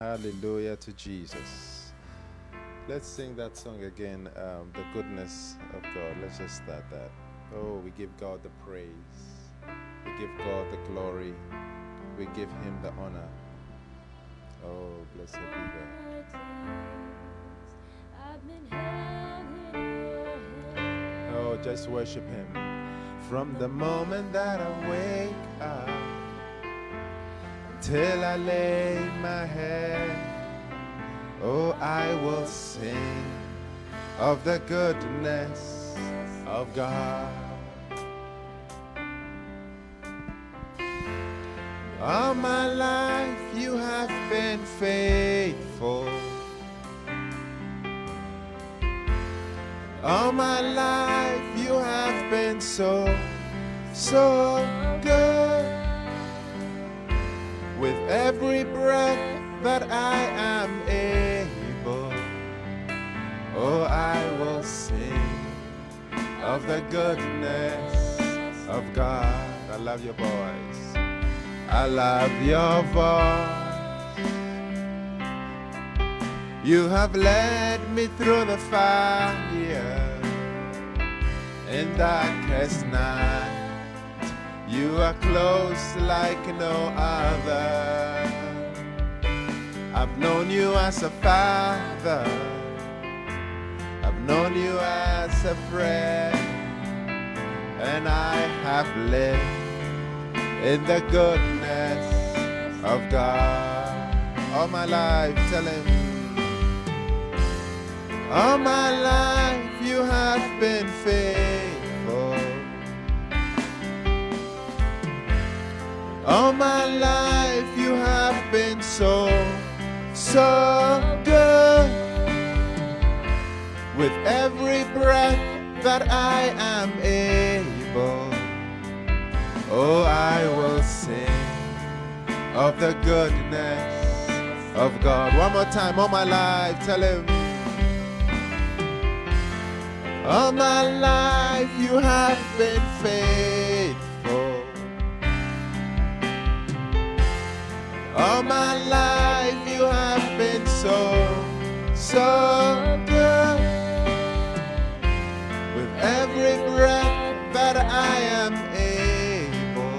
Hallelujah to Jesus. Let's sing that song again, um, The Goodness of God. Let's just start that. Oh, we give God the praise, we give God the glory, we give Him the honor. Oh, blessed be God. Oh, just worship Him. From the moment that I wake up till I lay my head. Oh, I will sing of the goodness of God. All my life you have been faithful. All my life you have been so, so good. With every breath that I am able, oh, I will sing of the goodness of God. I love your voice. I love your voice. You have led me through the fire in darkest night. You are close like no other. I've known you as a father. I've known you as a friend. And I have lived in the goodness of God. All my life, tell him. All my life, you have been faithful. All my life you have been so, so good. With every breath that I am able, oh, I will sing of the goodness of God. One more time, all my life, tell him. All my life you have been faithful. All my life you have been so, so good. With every breath that I am able,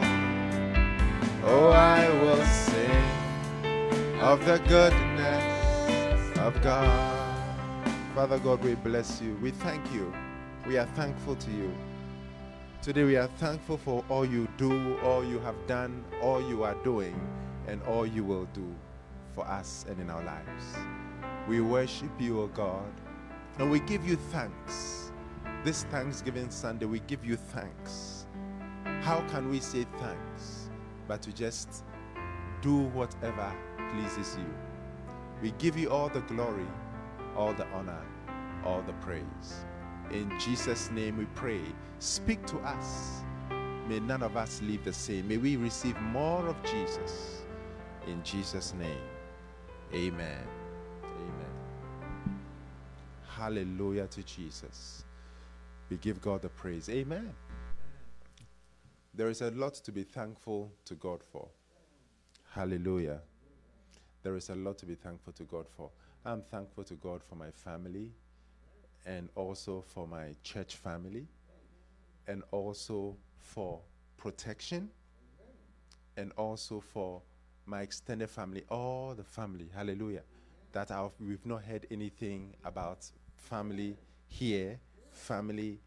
oh, I will sing of the goodness of God. Father God, we bless you. We thank you. We are thankful to you. Today we are thankful for all you do, all you have done, all you are doing and all you will do for us and in our lives. We worship you, O God, and we give you thanks. This Thanksgiving Sunday, we give you thanks. How can we say thanks but to just do whatever pleases you? We give you all the glory, all the honor, all the praise. In Jesus' name we pray. Speak to us. May none of us leave the same. May we receive more of Jesus. In Jesus' name, amen. Amen. Hallelujah to Jesus. We give God the praise. Amen. There is a lot to be thankful to God for. Hallelujah. There is a lot to be thankful to God for. I'm thankful to God for my family and also for my church family and also for protection and also for my extended family, all the family, hallelujah, that I've, we've not heard anything about family here, family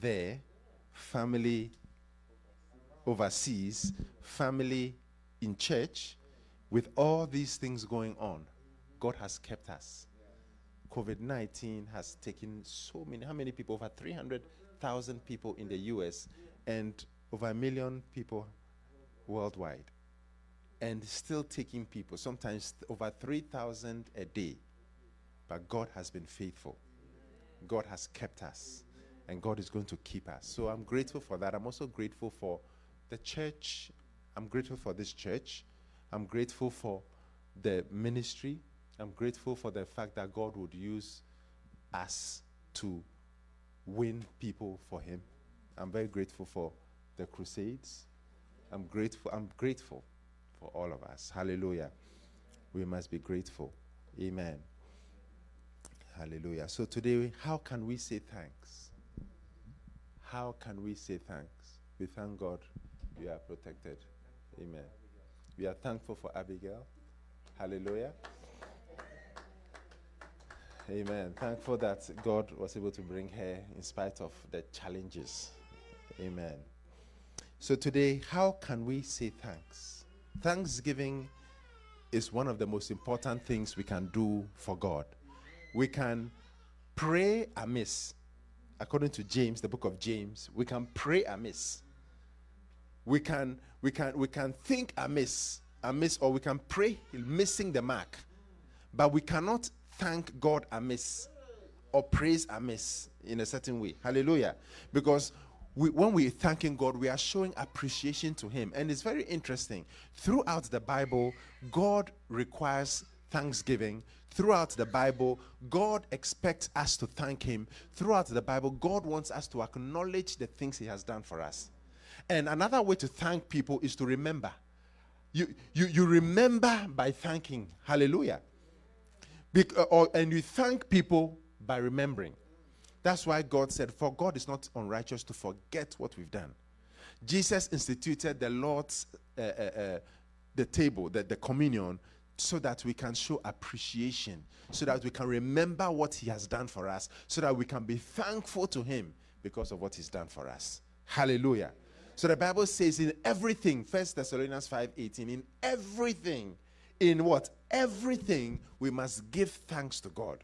there, family overseas, family in church. With all these things going on, God has kept us. COVID 19 has taken so many, how many people? Over 300,000 people in the US and over a million people worldwide and still taking people, sometimes over 3,000 a day. But God has been faithful. God has kept us, and God is going to keep us. So I'm grateful for that. I'm also grateful for the church. I'm grateful for this church. I'm grateful for the ministry. I'm grateful for the fact that God would use us to win people for Him. I'm very grateful for the crusades. I'm grateful. I'm grateful for all of us. Hallelujah. We must be grateful. Amen. Hallelujah. So today, how can we say thanks? How can we say thanks? We thank God we are protected. Amen. We are thankful for Abigail. Hallelujah. Amen. Thankful that God was able to bring her in spite of the challenges. Amen. So today, how can we say thanks? Thanksgiving is one of the most important things we can do for God. We can pray amiss. According to James, the book of James, we can pray amiss. We can we can we can think amiss, amiss, or we can pray missing the mark. But we cannot thank God amiss or praise amiss in a certain way. Hallelujah. Because we, when we're thanking God, we are showing appreciation to Him. And it's very interesting. Throughout the Bible, God requires thanksgiving. Throughout the Bible, God expects us to thank Him. Throughout the Bible, God wants us to acknowledge the things He has done for us. And another way to thank people is to remember. You, you, you remember by thanking. Hallelujah. Uh, or, and you thank people by remembering. That's why God said, For God is not unrighteous to forget what we've done. Jesus instituted the Lord's uh, uh, uh, the table, the, the communion, so that we can show appreciation, so that we can remember what He has done for us, so that we can be thankful to Him because of what He's done for us. Hallelujah. So the Bible says in everything, First Thessalonians 5 18, in everything, in what? Everything, we must give thanks to God.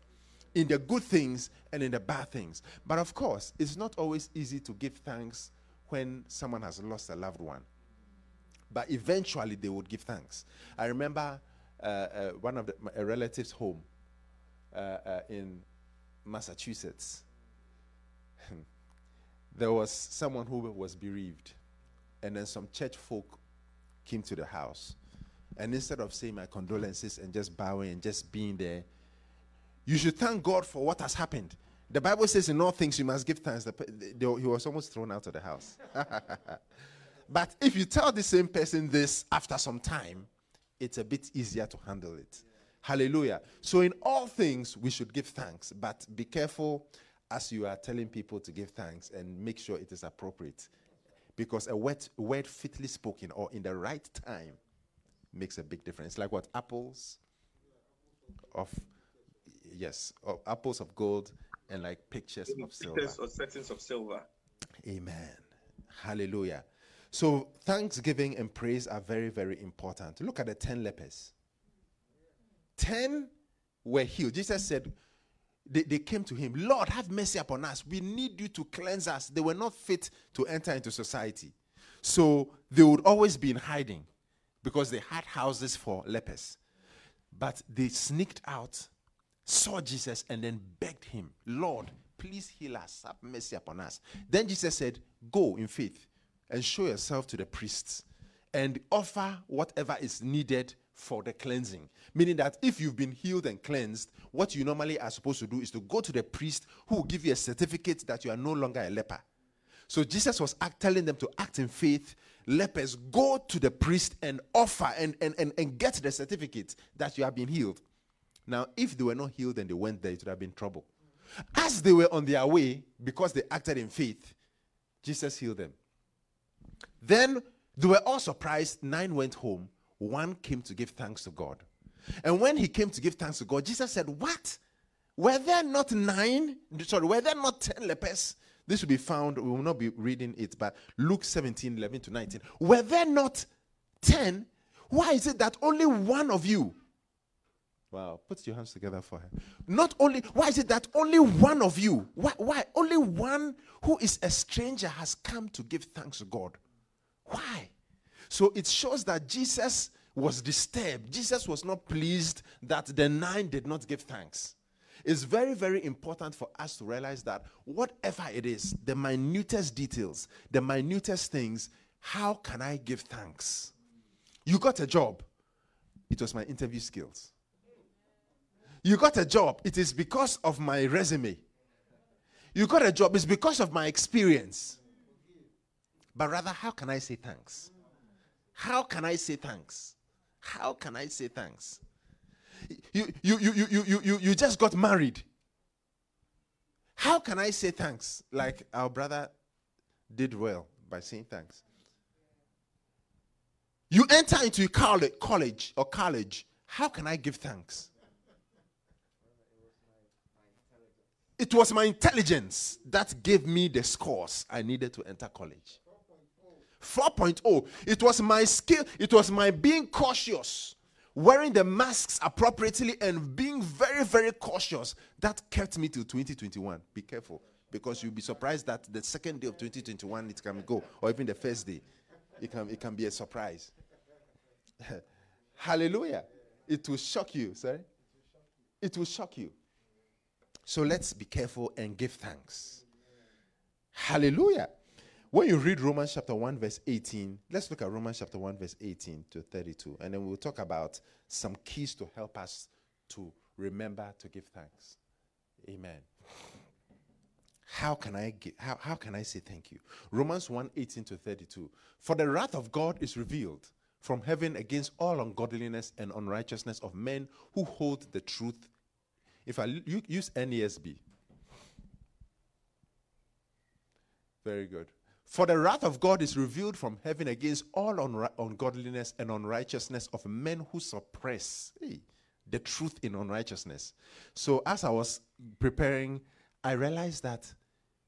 In the good things and in the bad things. But of course, it's not always easy to give thanks when someone has lost a loved one. But eventually, they would give thanks. I remember uh, uh, one of the, my, a relative's home uh, uh in Massachusetts. there was someone who was bereaved, and then some church folk came to the house. And instead of saying my condolences and just bowing and just being there, you should thank God for what has happened. The Bible says, in all things you must give thanks. The, the, the, he was almost thrown out of the house. but if you tell the same person this after some time, it's a bit easier to handle it. Hallelujah. So, in all things, we should give thanks, but be careful as you are telling people to give thanks and make sure it is appropriate. Because a word, word fitly spoken or in the right time makes a big difference. Like what? Apples of, yes, of apples of gold and like pictures of silver. Pictures or settings of silver. Amen. Hallelujah. So thanksgiving and praise are very, very important. Look at the 10 lepers. 10 were healed. Jesus said, they, they came to him, Lord, have mercy upon us. We need you to cleanse us. They were not fit to enter into society. So they would always be in hiding because they had houses for lepers. But they sneaked out, saw Jesus, and then begged him, Lord, please heal us, have mercy upon us. Then Jesus said, Go in faith and show yourself to the priests and offer whatever is needed for the cleansing. Meaning that if you've been healed and cleansed, what you normally are supposed to do is to go to the priest who will give you a certificate that you are no longer a leper. So Jesus was act, telling them to act in faith. Lepers, go to the priest and offer and, and, and, and get the certificate that you have been healed. Now, if they were not healed and they went there, it would have been trouble. As they were on their way, because they acted in faith, Jesus healed them. Then they were all surprised. Nine went home. One came to give thanks to God. And when he came to give thanks to God, Jesus said, What? Were there not nine? Sorry, were there not ten lepers? This will be found, we will not be reading it, but Luke 17, 11 to 19. Were there not 10? Why is it that only one of you? Wow, put your hands together for her. Not only, why is it that only one of you, why, why? Only one who is a stranger has come to give thanks to God. Why? So it shows that Jesus was disturbed. Jesus was not pleased that the nine did not give thanks. It's very, very important for us to realize that whatever it is, the minutest details, the minutest things, how can I give thanks? You got a job, it was my interview skills. You got a job, it is because of my resume. You got a job, it's because of my experience. But rather, how can I say thanks? How can I say thanks? How can I say thanks? you, you, you, you, you, you, you just got married. How can I say thanks? Like our brother did well by saying thanks. You enter into college or college. How can I give thanks? It was my intelligence that gave me the scores I needed to enter college. 4.0. It was my skill, it was my being cautious, wearing the masks appropriately, and being very, very cautious that kept me till 2021. Be careful because you'll be surprised that the second day of 2021 it can go, or even the first day. It can, it can be a surprise. Hallelujah. It will shock you, sorry. It will shock you. So let's be careful and give thanks. Hallelujah. When you read Romans chapter 1, verse 18, let's look at Romans chapter 1, verse 18 to 32, and then we'll talk about some keys to help us to remember to give thanks. Amen. How can I give, how, how can I say thank you? Romans 1, 18 to 32. For the wrath of God is revealed from heaven against all ungodliness and unrighteousness of men who hold the truth if I use NASB, Very good. For the wrath of God is revealed from heaven against all ungodliness and unrighteousness of men who suppress hey, the truth in unrighteousness. So, as I was preparing, I realized that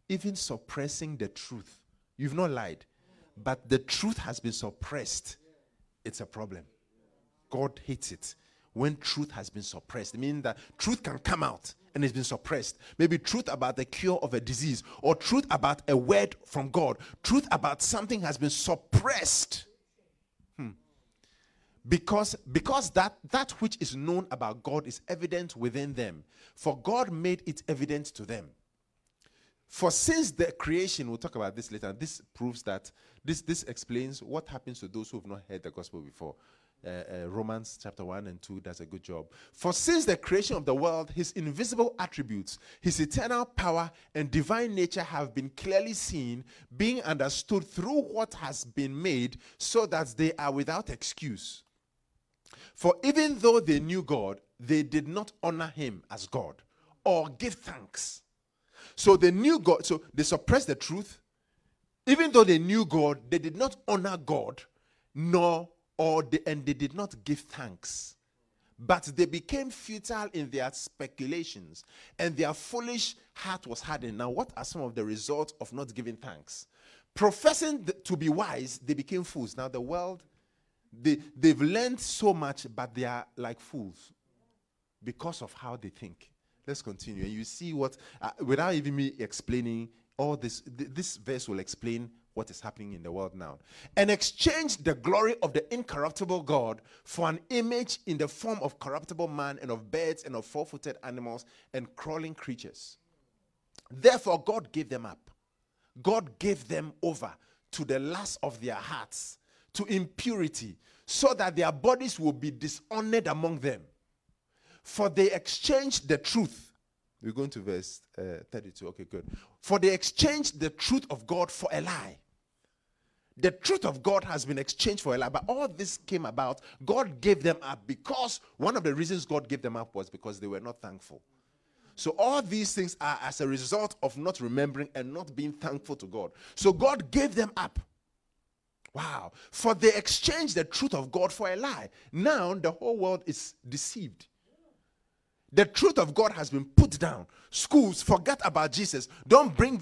even suppressing the truth, you've not lied, but the truth has been suppressed, it's a problem. God hates it when truth has been suppressed. Means that truth can come out and it's been suppressed. Maybe truth about the cure of a disease or truth about a word from God. Truth about something has been suppressed. Hmm. Because, because that, that which is known about God is evident within them. For God made it evident to them. For since the creation, we'll talk about this later. This proves that this, this explains what happens to those who have not heard the gospel before uh, uh, Romans chapter 1 and 2 does a good job. For since the creation of the world, his invisible attributes, his eternal power, and divine nature have been clearly seen, being understood through what has been made, so that they are without excuse. For even though they knew God, they did not honor him as God or give thanks. So they knew God, so they suppressed the truth. Even though they knew God, they did not honor God nor or they, and they did not give thanks. But they became futile in their speculations, and their foolish heart was hardened. Now, what are some of the results of not giving thanks? Professing th- to be wise, they became fools. Now, the world, they, they've learned so much, but they are like fools because of how they think. Let's continue. And you see what, uh, without even me explaining all this, th- this verse will explain what is happening in the world now and exchange the glory of the incorruptible God for an image in the form of corruptible man and of birds and of four footed animals and crawling creatures. Therefore, God gave them up. God gave them over to the lust of their hearts, to impurity, so that their bodies will be dishonored among them. For they exchanged the truth. We're going to verse uh, 32. Okay, good. For they exchanged the truth of God for a lie the truth of God has been exchanged for a lie. But all this came about, God gave them up because one of the reasons God gave them up was because they were not thankful. So all these things are as a result of not remembering and not being thankful to God. So God gave them up. Wow. For they exchanged the truth of God for a lie. Now the whole world is deceived. The truth of God has been put down. Schools, forget about Jesus. Don't bring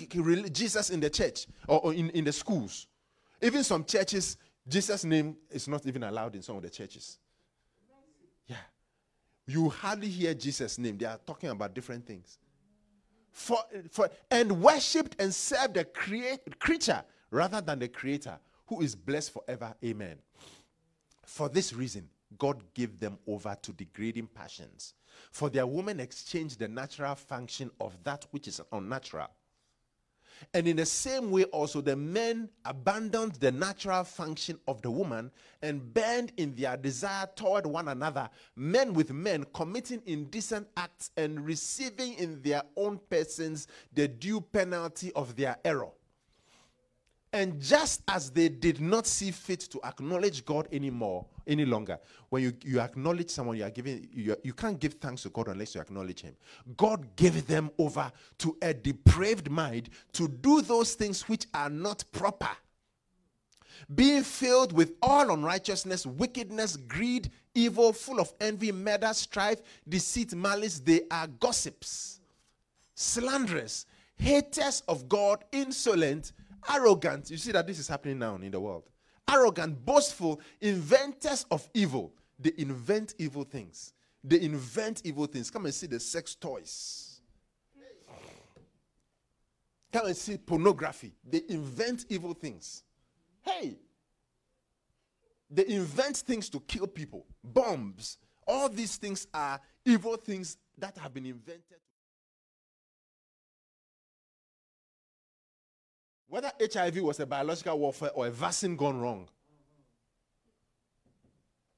Jesus in the church or in, in the schools. Even some churches, Jesus' name is not even allowed in some of the churches. Yeah. You hardly hear Jesus' name. They are talking about different things. For, for and worshipped and served the create, creature rather than the creator who is blessed forever. Amen. For this reason, God gave them over to degrading passions. For their women exchanged the natural function of that which is unnatural and in the same way, also, the men abandoned the natural function of the woman and burned in their desire toward one another, men with men committing indecent acts and receiving in their own persons the due penalty of their error. And just as they did not see fit to acknowledge God anymore, any longer, when you, you acknowledge someone, you are giving you, you can't give thanks to God unless you acknowledge Him. God gave them over to a depraved mind to do those things which are not proper. Being filled with all unrighteousness, wickedness, greed, evil, full of envy, murder, strife, deceit, malice, they are gossips, slanderous, haters of God, insolent, arrogant. You see that this is happening now in the world. Arrogant, boastful, inventors of evil. They invent evil things. They invent evil things. Come and see the sex toys. Come and see pornography. They invent evil things. Hey, they invent things to kill people, bombs. All these things are evil things that have been invented. Whether HIV was a biological warfare or a vaccine gone wrong,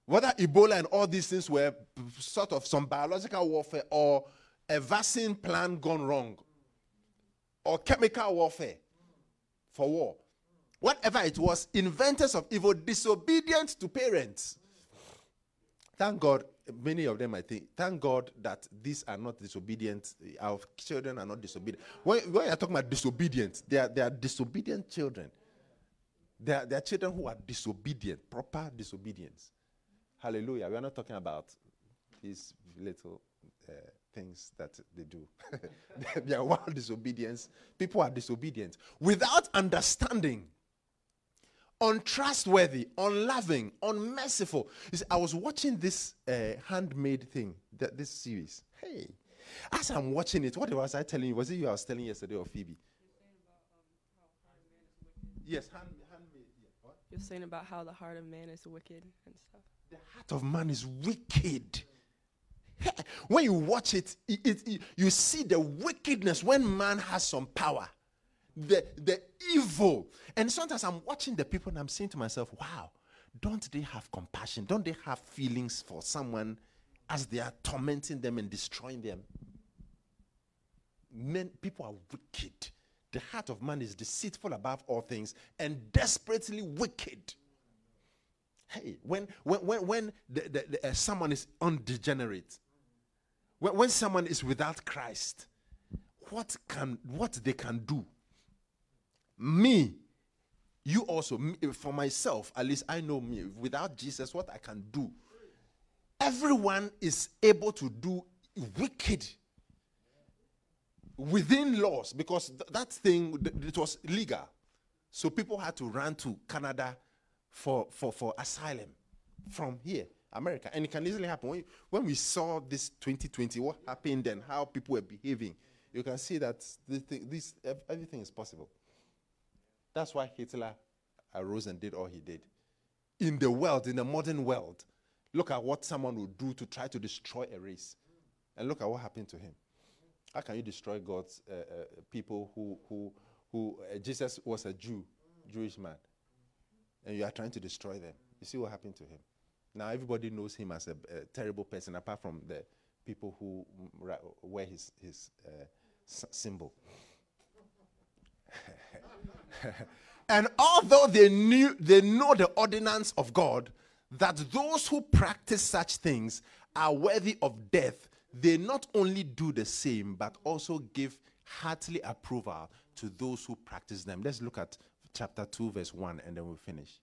whether Ebola and all these things were sort of some biological warfare or a vaccine plan gone wrong, or chemical warfare for war, whatever it was, inventors of evil, disobedient to parents. Thank God, many of them, I think, thank God that these are not disobedient. Our children are not disobedient. When, when you're talking about disobedient, they are, they are disobedient children. They are, they are children who are disobedient, proper disobedience. Hallelujah. We are not talking about these little uh, things that they do. they are wild disobedience. People are disobedient without understanding untrustworthy, unloving, unmerciful. You see, I was watching this uh, Handmaid thing, th- this series. Hey, as I'm watching it, what was I telling you? Was it you I was telling yesterday or Phoebe? yes, hand, Handmaid. Yeah. What? You're saying about how the heart of man is wicked and stuff. The heart of man is wicked. When you watch it, it, it, it, you see the wickedness when man has some power the, the evil. And sometimes I'm watching the people and I'm saying to myself, wow, don't they have compassion? Don't they have feelings for someone as they are tormenting them and destroying them? Men, people are wicked. The heart of man is deceitful above all things and desperately wicked. Hey, when when when, when the, the, the, uh, someone is unregenerate, when, when someone is without Christ, what can what they can do me, you also, me, eh, for myself, at least I know me, without Jesus, what I can do. Everyone is able to do wicked within laws because th- that thing th- it was legal. So people had to run to canada for, for, for asylum from here america. And it can easily happen. When, when we saw this 2020 what happened and how people were behaving you can see that this everything is possible that's why Hitler arose and did all he did. In the world, in the modern world, look at what someone would do to try to destroy a race. And look at what happened to him. How can you destroy God's uh, uh, people who, who, who uh, Jesus was a Jew, Jewish man, and you are trying to destroy them? You see what happened to him. Now everybody knows him as a, a terrible person, apart from the people who wear his, his uh, symbol. and although they knew they know the ordinance of God that those who practice such things are worthy of death, they not only do the same but also give heartily approval to those who practice them. Let's look at chapter 2 verse 1 and then we'll finish.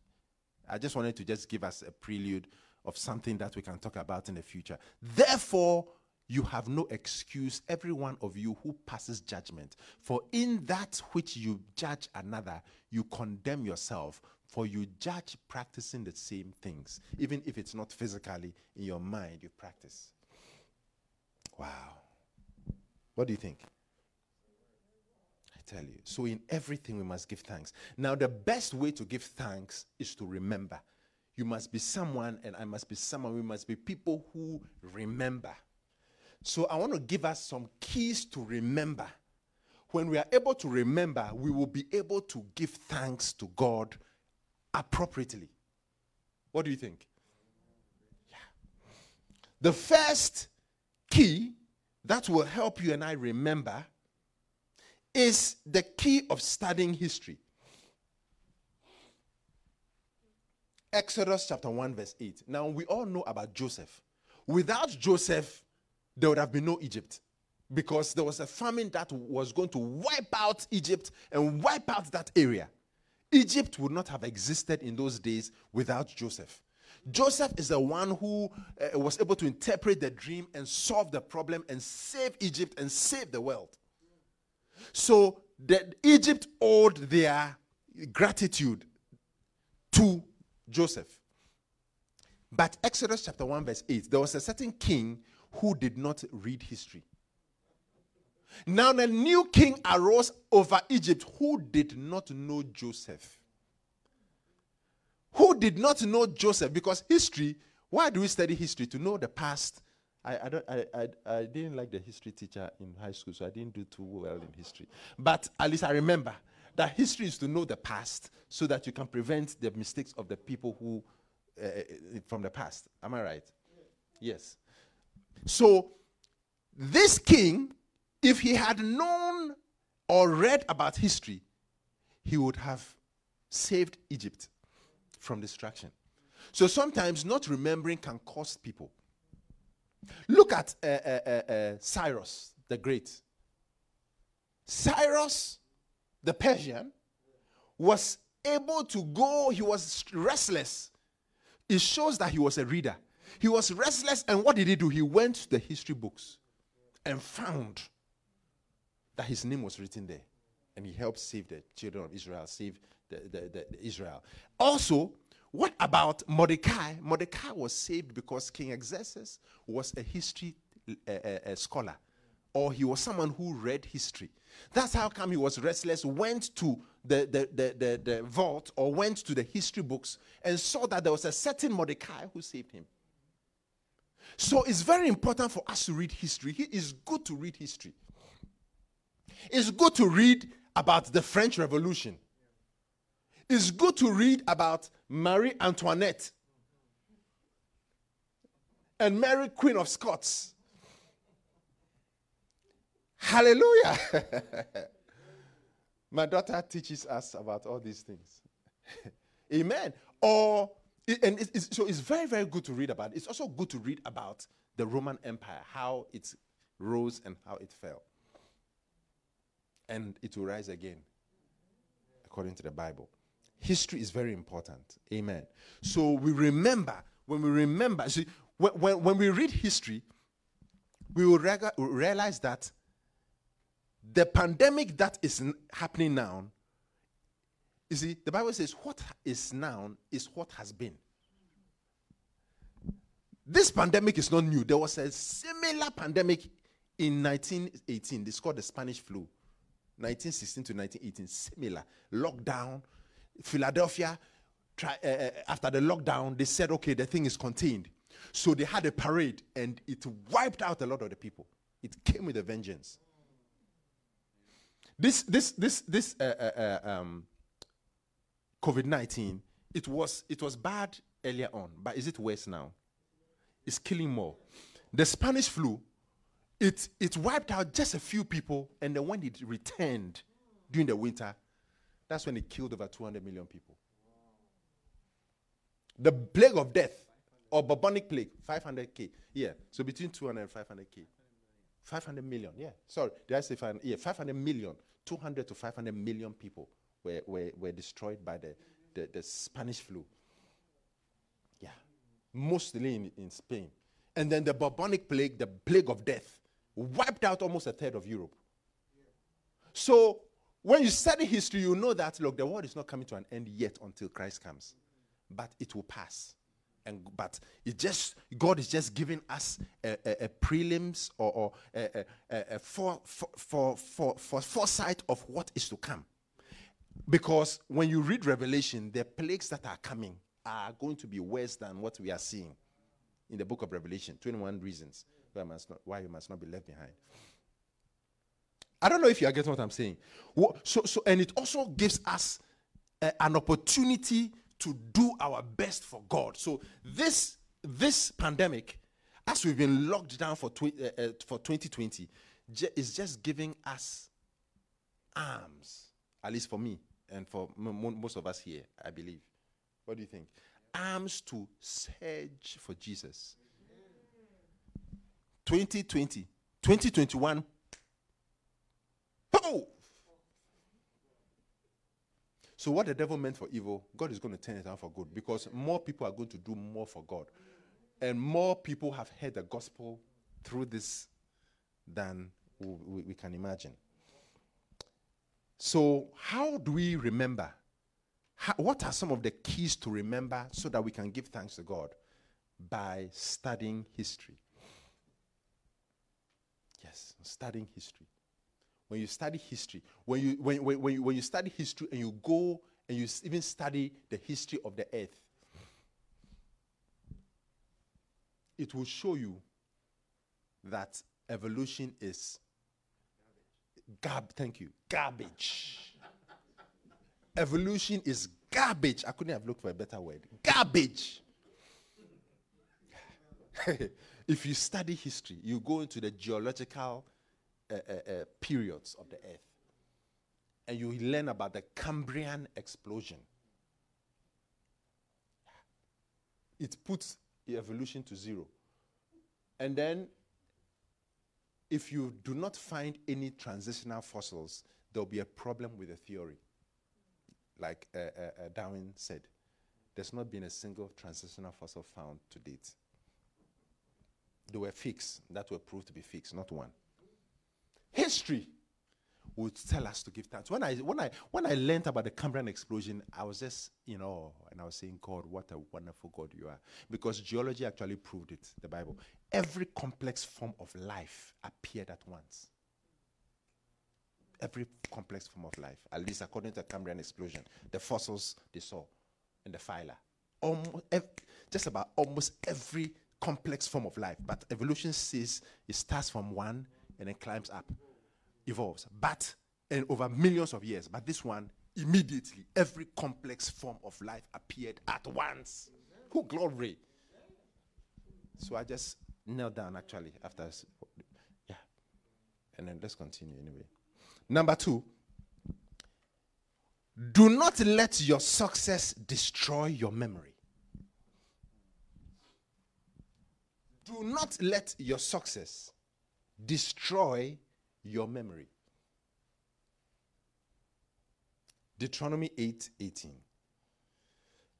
I just wanted to just give us a prelude of something that we can talk about in the future. Therefore, you have no excuse, every one of you who passes judgment. For in that which you judge another, you condemn yourself, for you judge practicing the same things, even if it's not physically in your mind, you practice. Wow. What do you think? I tell you. So, in everything, we must give thanks. Now, the best way to give thanks is to remember. You must be someone, and I must be someone. We must be people who remember. So I want to give us some keys to remember. When we are able to remember, we will be able to give thanks to God appropriately. What do you think? Yeah. The first key that will help you and I remember is the key of studying history. Exodus chapter 1, verse 8. Now, we all know about Joseph. Without Joseph, there would have been no Egypt because there was a famine that was going to wipe out Egypt and wipe out that area. Egypt would not have existed in those days without Joseph. Joseph is the one who uh, was able to interpret the dream and solve the problem and save Egypt and save the world. So that Egypt owed their gratitude to Joseph. But Exodus chapter 1, verse 8, there was a certain king who did not read history. Now, the new king arose over Egypt who did not know Joseph. Who did not know Joseph? Because history, why do we study history? To know the past. I, I, don't, I, I, I didn't like the history teacher in high school, so I didn't do too well in history. But at least I remember that history is to know the past so that you can prevent the mistakes of the people who uh, from the past. Am I right? Yes. So this king, if he had known or read about history, he would have saved Egypt from destruction. So sometimes not remembering can cost people. Look at uh, uh, uh, uh Cyrus the Great. Cyrus the Persian was able to go, he was restless. It shows that he was a reader. He was restless, and what did he do? He went to the history books and found that his name was written there. And he helped save the children of Israel, save the, the, the, the Israel. Also, what about Mordecai? Mordecai was saved because King Xerxes was a history scholar, or he was someone who read history. That's how come he was restless, went to the, the, the, the, the vault or went to the history books and saw that there was a certain Mordecai who saved him. So it's very important for us to read history. It is good to read history. It's good to read about the French Revolution. It's good to read about Marie Antoinette and Mary, Queen of Scots. Hallelujah. My daughter teaches us about all these things. Amen. Or and it's, so it's very, very good to read about. It's also good to read about the Roman Empire, how it rose and how it fell. And it will rise again, according to the Bible. History is very important. Amen. So we remember, when we remember, see, when, when, when we read history, we will rega- realize that the pandemic that is n- happening now you see, the Bible says what is now is what has been. This pandemic is not new. There was a similar pandemic in 1918. It's called the Spanish flu. 1916 to 1918. Similar. Lockdown. Philadelphia, try, uh, uh, after the lockdown, they said, okay, the thing is contained. So they had a parade and it wiped out a lot of the people. It came with a vengeance. This, this, this, this uh, uh um, COVID 19, it was, it was bad earlier on, but is it worse now? It's killing more. The Spanish flu, it, it wiped out just a few people, and then when it returned during the winter, that's when it killed over 200 million people. The plague of death, or bubonic plague, 500k. Yeah, so between 200 and 500k. 500 million, yeah. Sorry, did I say 500? Yeah, 500 million. 200 to 500 million people were, were, were destroyed by the, the, the Spanish flu. Yeah. Mostly in, in Spain. And then the bubonic plague, the plague of death, wiped out almost a third of Europe. So when you study history, you know that look, the world is not coming to an end yet until Christ comes, but it will pass. And but it just God is just giving us a, a, a prelims or, or a, a, for, for, for, for, for foresight of what is to come. Because when you read Revelation, the plagues that are coming are going to be worse than what we are seeing in the book of Revelation 21 reasons why, must not, why you must not be left behind. I don't know if you are getting what I'm saying. So, so and it also gives us uh, an opportunity to do our best for God. So this this pandemic, as we've been locked down for tw- uh, uh, for 2020, j- is just giving us arms. At least for me, and for most of us here, I believe. What do you think? arms to search for Jesus. 2020, 2021. Oh! So, what the devil meant for evil, God is going to turn it around for good because more people are going to do more for God. And more people have heard the gospel through this than we, we can imagine. So, how do we remember? How, what are some of the keys to remember so that we can give thanks to God? By studying history. Yes, studying history. When you study history, when you, when, when, when, when you study history and you go and you even study the history of the earth, it will show you that evolution is gab thank you. Garbage. Evolution is garbage. I couldn't have looked for a better word. Garbage. If you study history you go into the geological uh, uh, uh, periods of the earth and you learn about the cambrian explosion. It puts evolution to zero. And then if you do not find any transitional fossils, there'll be a problem with the theory. Like uh, uh, uh, Darwin said, there's not been a single transitional fossil found to date. There were fixed that were proved to be fixed, not one. History would tell us to give thanks. When I when I when I learned about the Cambrian explosion, I was just you know, and I was saying, God, what a wonderful God you are, because geology actually proved it. The Bible, every complex form of life appeared at once. Every complex form of life, at least according to the Cambrian explosion, the fossils they saw in the phyla, almost ev- just about almost every complex form of life. But evolution says it starts from one and then climbs up evolves, but and over millions of years. But this one, immediately, every complex form of life appeared at once. Who glory? So I just knelt down actually after, yeah, and then let's continue anyway. Number two, do not let your success destroy your memory. Do not let your success destroy your memory. Deuteronomy 8 18.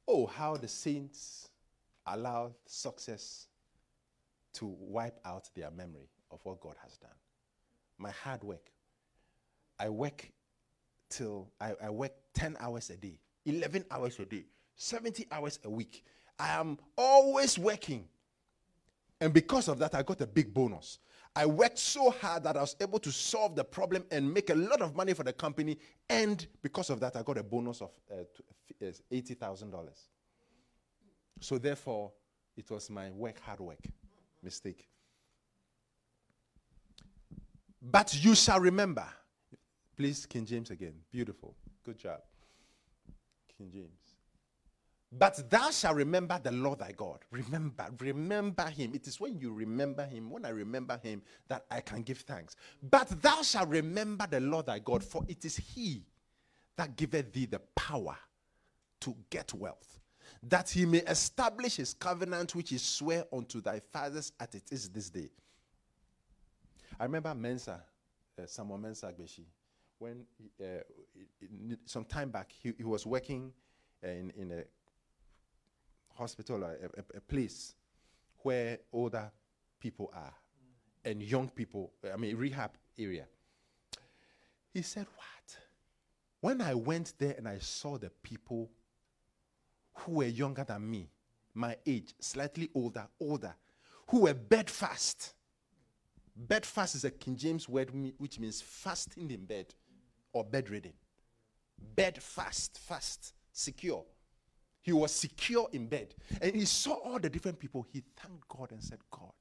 Oh, how the saints allow success to wipe out their memory of what God has done. My hard work. I work till I, I work 10 hours a day, 11 hours a day, 70 hours a week. I am always working. And because of that, I got a big bonus. I worked so hard that I was able to solve the problem and make a lot of money for the company. And because of that, I got a bonus of uh, uh $80,000. So, therefore, it was my work, hard work mistake. But you shall remember. Please, King James again. Beautiful. Good job. King James. But thou shalt remember the Lord thy God. Remember, remember him. It is when you remember him, when I remember him, that I can give thanks. But thou shalt remember the Lord thy God, for it is he that giveth thee the power to get wealth, that he may establish his covenant which he sware unto thy fathers as it is this day. I remember Mensa, uh, Samuel Mensa Agbeshi, when uh, some time back he, he was working uh, in, in a hospital or a, a, a place where older people are and young people, I mean, rehab area. He said, What? When I went there and I saw the people who were younger than me, my age, slightly older, older, who were bedfast. Bedfast is a King James word which means fasting in bed or bedridden. Bedfast, fast, secure. He was secure in bed. And he saw all the different people. He thanked God and said, God,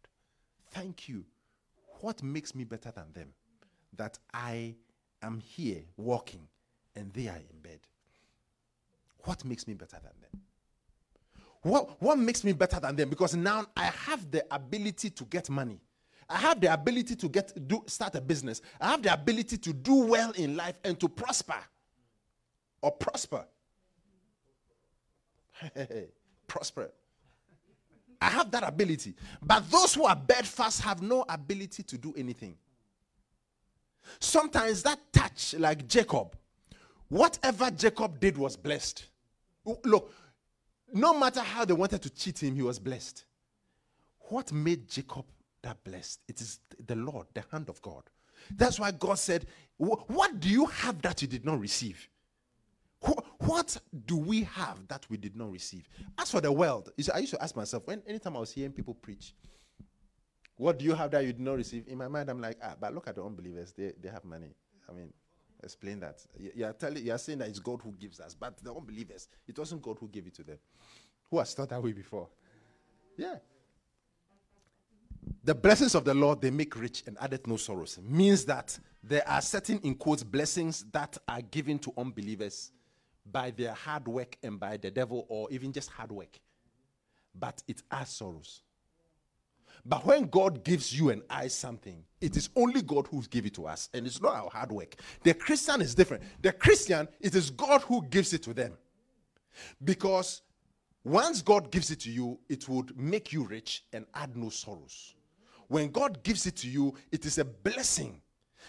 thank you. What makes me better than them? That I am here walking and they are in bed. What makes me better than them? What, what makes me better than them? Because now I have the ability to get money. I have the ability to get do start a business. I have the ability to do well in life and to prosper or prosper. Prosper. I have that ability. But those who are bedfast have no ability to do anything. Sometimes that touch, like Jacob, whatever Jacob did was blessed. Look, no matter how they wanted to cheat him, he was blessed. What made Jacob that blessed? It is the Lord, the hand of God. That's why God said, What do you have that you did not receive? What do we have that we did not receive? As for the world, I used to ask myself, when anytime I was hearing people preach, what do you have that you did not receive? In my mind, I'm like, ah, but look at the unbelievers. They, they have money. I mean, explain that. You are telling, you are saying that it's God who gives us, but the unbelievers, it wasn't God who gave it to them. Who has thought that way before? Yeah. The blessings of the Lord they make rich and addeth no sorrows. Means that there are certain in quotes blessings that are given to unbelievers by their hard work and by the devil, or even just hard work. But it has sorrows. But when God gives you and I something, it is only God who gives it to us, and it's not our hard work. The Christian is different. The Christian, it is God who gives it to them. Because once God gives it to you, it would make you rich and add no sorrows. When God gives it to you, it is a blessing.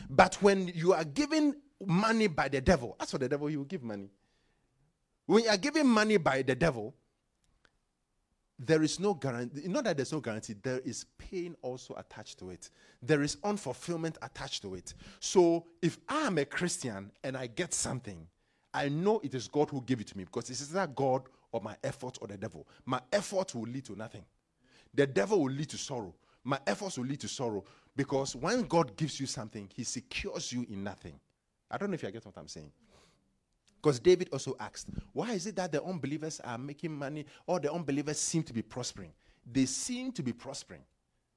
But when you are given money by the devil, as for the devil, he will give money. When you are given money by the devil, there is no guarantee. Not that there's no guarantee, there is pain also attached to it. There is unfulfillment attached to it. So if I am a Christian and I get something, I know it is God who gave it to me because it is not God or my effort or the devil. My effort will lead to nothing. The devil will lead to sorrow. My efforts will lead to sorrow because when God gives you something, he secures you in nothing. I don't know if you get what I'm saying. Because David also asked, why is it that the unbelievers are making money or the unbelievers seem to be prospering? They seem to be prospering,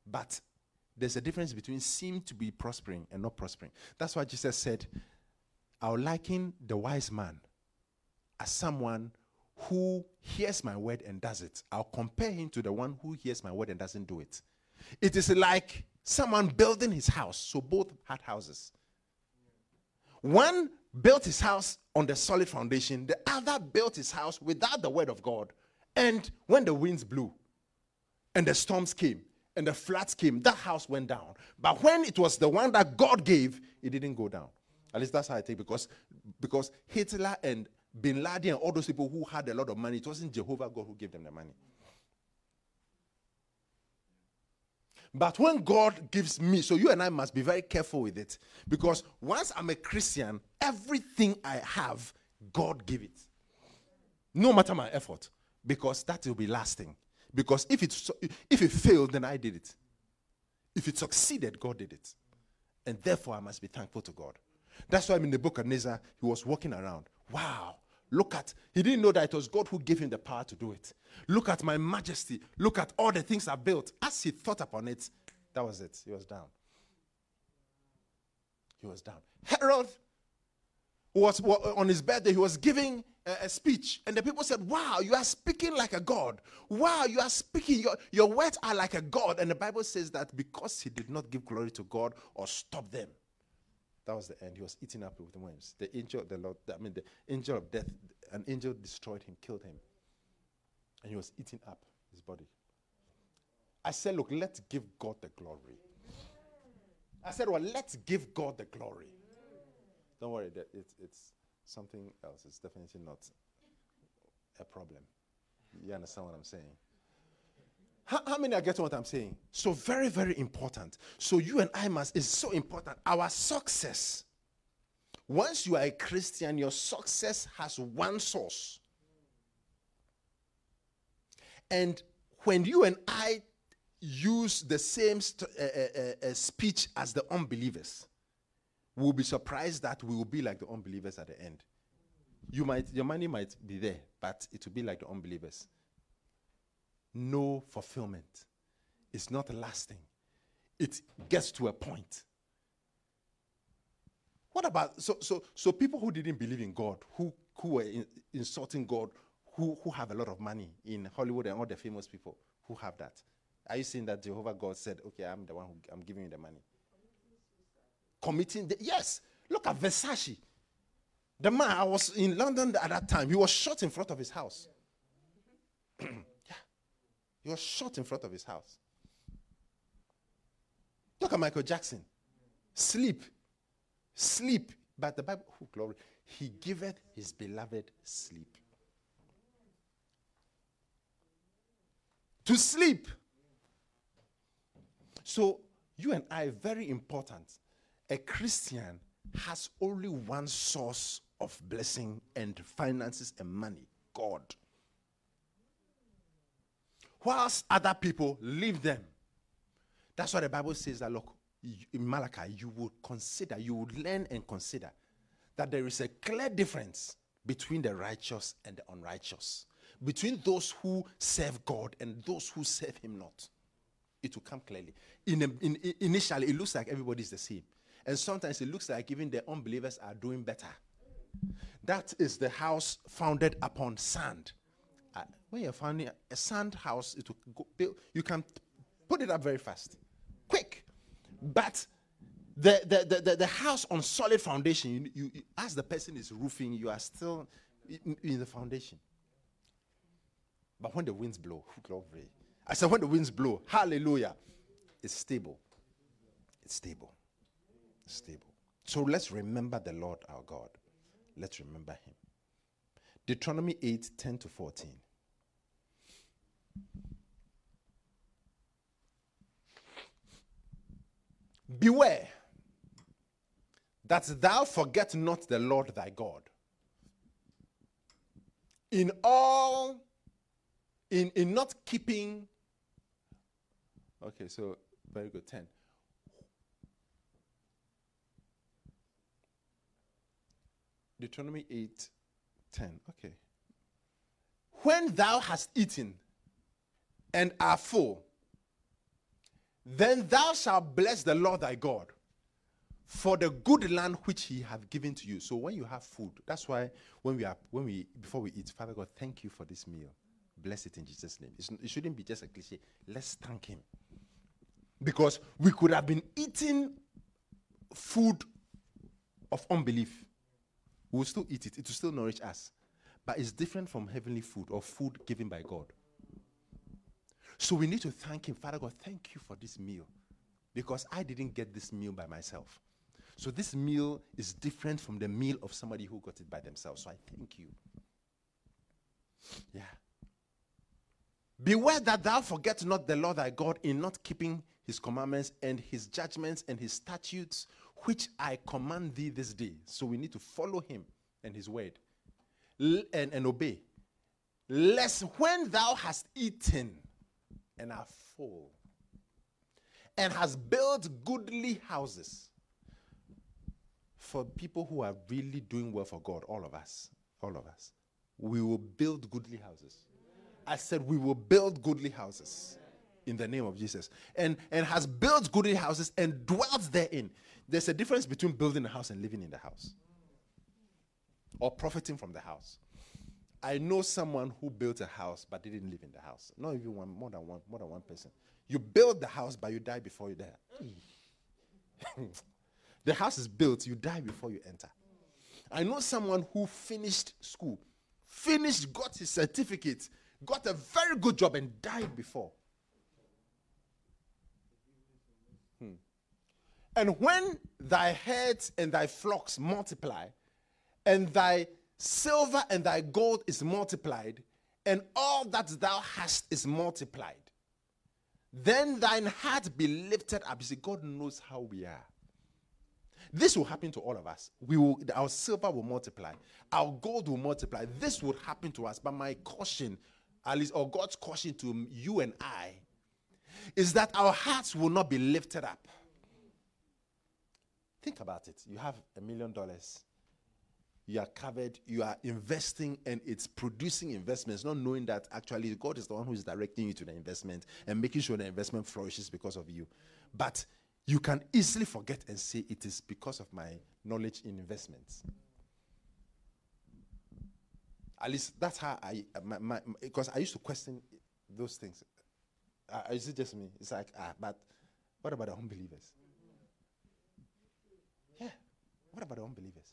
but there's a difference between seem to be prospering and not prospering. That's why Jesus said, I'll liken the wise man as someone who hears my word and does it. I'll compare him to the one who hears my word and doesn't do it. It is like someone building his house. So both had houses. One built his house on the solid foundation, the other built his house without the word of God. And when the winds blew and the storms came and the floods came, that house went down. But when it was the one that God gave, it didn't go down. At least that's how I think because because Hitler and Bin Laden and all those people who had a lot of money, it wasn't Jehovah God who gave them the money. But when God gives me, so you and I must be very careful with it. Because once I'm a Christian, everything I have, God give it. No matter my effort. Because that will be lasting. Because if it, if it failed, then I did it. If it succeeded, God did it. And therefore, I must be thankful to God. That's why I'm in the book of Nizar, he was walking around. Wow, Look at, he didn't know that it was God who gave him the power to do it. Look at my majesty. Look at all the things I built. As he thought upon it, that was it. He was down. He was down. Herod was on his birthday, he was giving a, a, speech, and the people said, Wow, you are speaking like a God. Wow, you are speaking, your, your words are like a God. And the Bible says that because he did not give glory to God or stop them, that was the end. He was eaten up with worms. The angel of the Lord, I mean, the angel of death, an angel destroyed him, killed him. And he was eating up his body. I said, Look, let's give God the glory. I said, Well, let's give God the glory. Don't worry, that it's, it's something else. It's definitely not a problem. You understand what I'm saying? How, how, many are getting what I'm saying? So, very, very important. So, you and I must, is so important. Our success. Once you are a Christian, your success has one source. And when you and I use the same st- uh, uh, uh, speech as the unbelievers, we'll be surprised that we will be like the unbelievers at the end. You might, your money might be there, but it will be like the unbelievers no fulfillment. It's not lasting. It gets to a point. What about so so so people who didn't believe in God, who who were in, insulting God, who who have a lot of money in Hollywood and all the famous people who have that? Are you saying that Jehovah God said, "Okay, I'm the one who I'm giving you the money"? Committing the, yes. Look at Versace. The man I was in London at that time. He was shot in front of his house. He was shot in front of his house. Look at Michael Jackson. Sleep. Sleep. But the Bible, oh, glory. He giveth his beloved sleep. To sleep. So, you and I, very important. A Christian has only one source of blessing and finances and money God. Whilst other people leave them. That's why the Bible says that, look, in Malachi, you would consider, you would learn and consider that there is a clear difference between the righteous and the unrighteous, between those who serve God and those who serve Him not. It will come clearly. In, a, in initially, it looks like everybody is the same, and sometimes it looks like even the unbelievers are doing better. That is the house founded upon sand. When you're finding a sand house, it will go, you can put it up very fast, quick. But the, the, the, the, house on solid foundation, you, you, as the person is roofing, you are still in, in the foundation. But when the winds blow, glory. I said, when the winds blow, hallelujah, it's stable. It's stable. It's stable. So let's remember the Lord our God. Let's remember him. Deuteronomy 8 10 to 14. Beware that thou forget not the Lord thy God. In all, in, in not keeping, okay, so very good, 10. Deuteronomy 8 10. Okay. When thou hast eaten and are full, then thou shalt bless the Lord thy God for the good land which he hath given to you. So when you have food, that's why when we are when we before we eat, Father God, thank you for this meal. Bless it in Jesus' name. It's, it shouldn't be just a cliche. Let's thank him. Because we could have been eating food of unbelief. We will still eat it, it will still nourish us. But it's different from heavenly food or food given by God. So we need to thank Him. Father God, thank you for this meal because I didn't get this meal by myself. So this meal is different from the meal of somebody who got it by themselves. So I thank you. Yeah. Beware that thou forget not the Lord thy God in not keeping his commandments and his judgments and his statutes, which I command thee this day. So we need to follow him and his word L- and, and obey. Lest when thou hast eaten and are full, and has built goodly houses for people who are really doing well for God, all of us, all of us, we will build goodly houses. I said, we will build goodly houses in the name of Jesus. And, and has built goodly houses and dwells therein. There's a difference between building a house and living in the house or profiting from the house. I know someone who built a house but they didn't live in the house. Not even one, more than one, more than one person. You build the house, but you die before you die. the house is built, you die before you enter. I know someone who finished school, finished, got his certificate, got a very good job, and died before. Hmm. And when thy herds and thy flocks multiply, and thy silver and thy gold is multiplied, and all that thou hast is multiplied, then thine heart be lifted up. You see, God knows how we are. This will happen to all of us. We will, our silver will multiply, our gold will multiply. This would happen to us. But my caution, at least, or God's caution to you and I, is that our hearts will not be lifted up. Think about it. You have a million dollars you are covered, you are investing, and it's producing investments, not knowing that actually God is the one who is directing you to the investment and making sure the investment flourishes because of you. But you can easily forget and say it is because of my knowledge in investments. At least that's how I, because I used to question those things. Uh, is it just me? It's like, ah, but what about the unbelievers? Yeah, what about the unbelievers?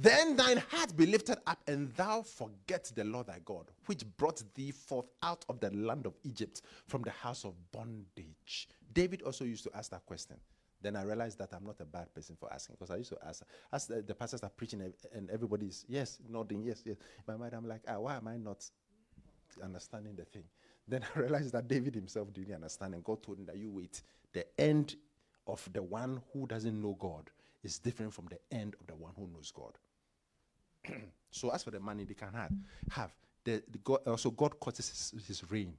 Then thine heart be lifted up, and thou forget the Lord thy God, which brought thee forth out of the land of Egypt from the house of bondage. David also used to ask that question. Then I realized that I'm not a bad person for asking because I used to ask, as the, the pastors are preaching and everybody's yes, nodding, yes, yes. In my mind, I'm like, ah, why am I not understanding the thing? Then I realized that David himself didn't understand, and God told him that you wait. The end of the one who doesn't know God is different from the end of the one who knows God. so as for the money they can have, have the, the God, also God causes his, his, rain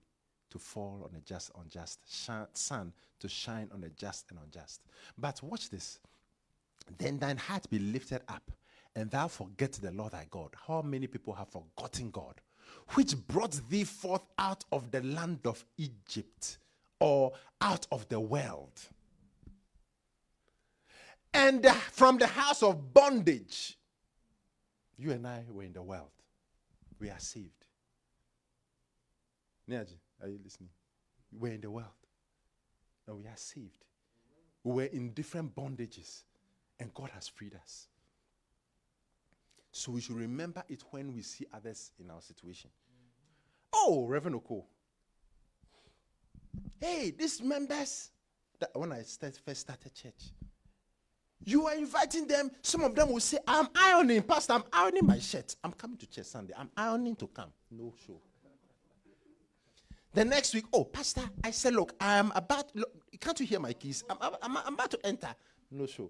to fall on the just, unjust, sun to shine on the just and unjust. But watch this. Then thine heart be lifted up, and thou forget the Lord thy God. How many people have forgotten God, which brought thee forth out of the land of Egypt or out of the world? And from the house of bondage, you and I were in the world. We are saved. Niaji, are you listening? We're in the world. Now we are saved. We were in different bondages, and God has freed us. So we should remember it when we see others in our situation. Oh, Reverend Oko. Hey, these members, that when I start, first started church, you are inviting them. Some of them will say, I'm ironing, Pastor, I'm ironing my shirt. I'm coming to church Sunday. I'm ironing to come. No show. The next week, oh, Pastor, I said, look, I'm about, look, can't you hear my keys? I'm, I'm, I'm about to enter. No show.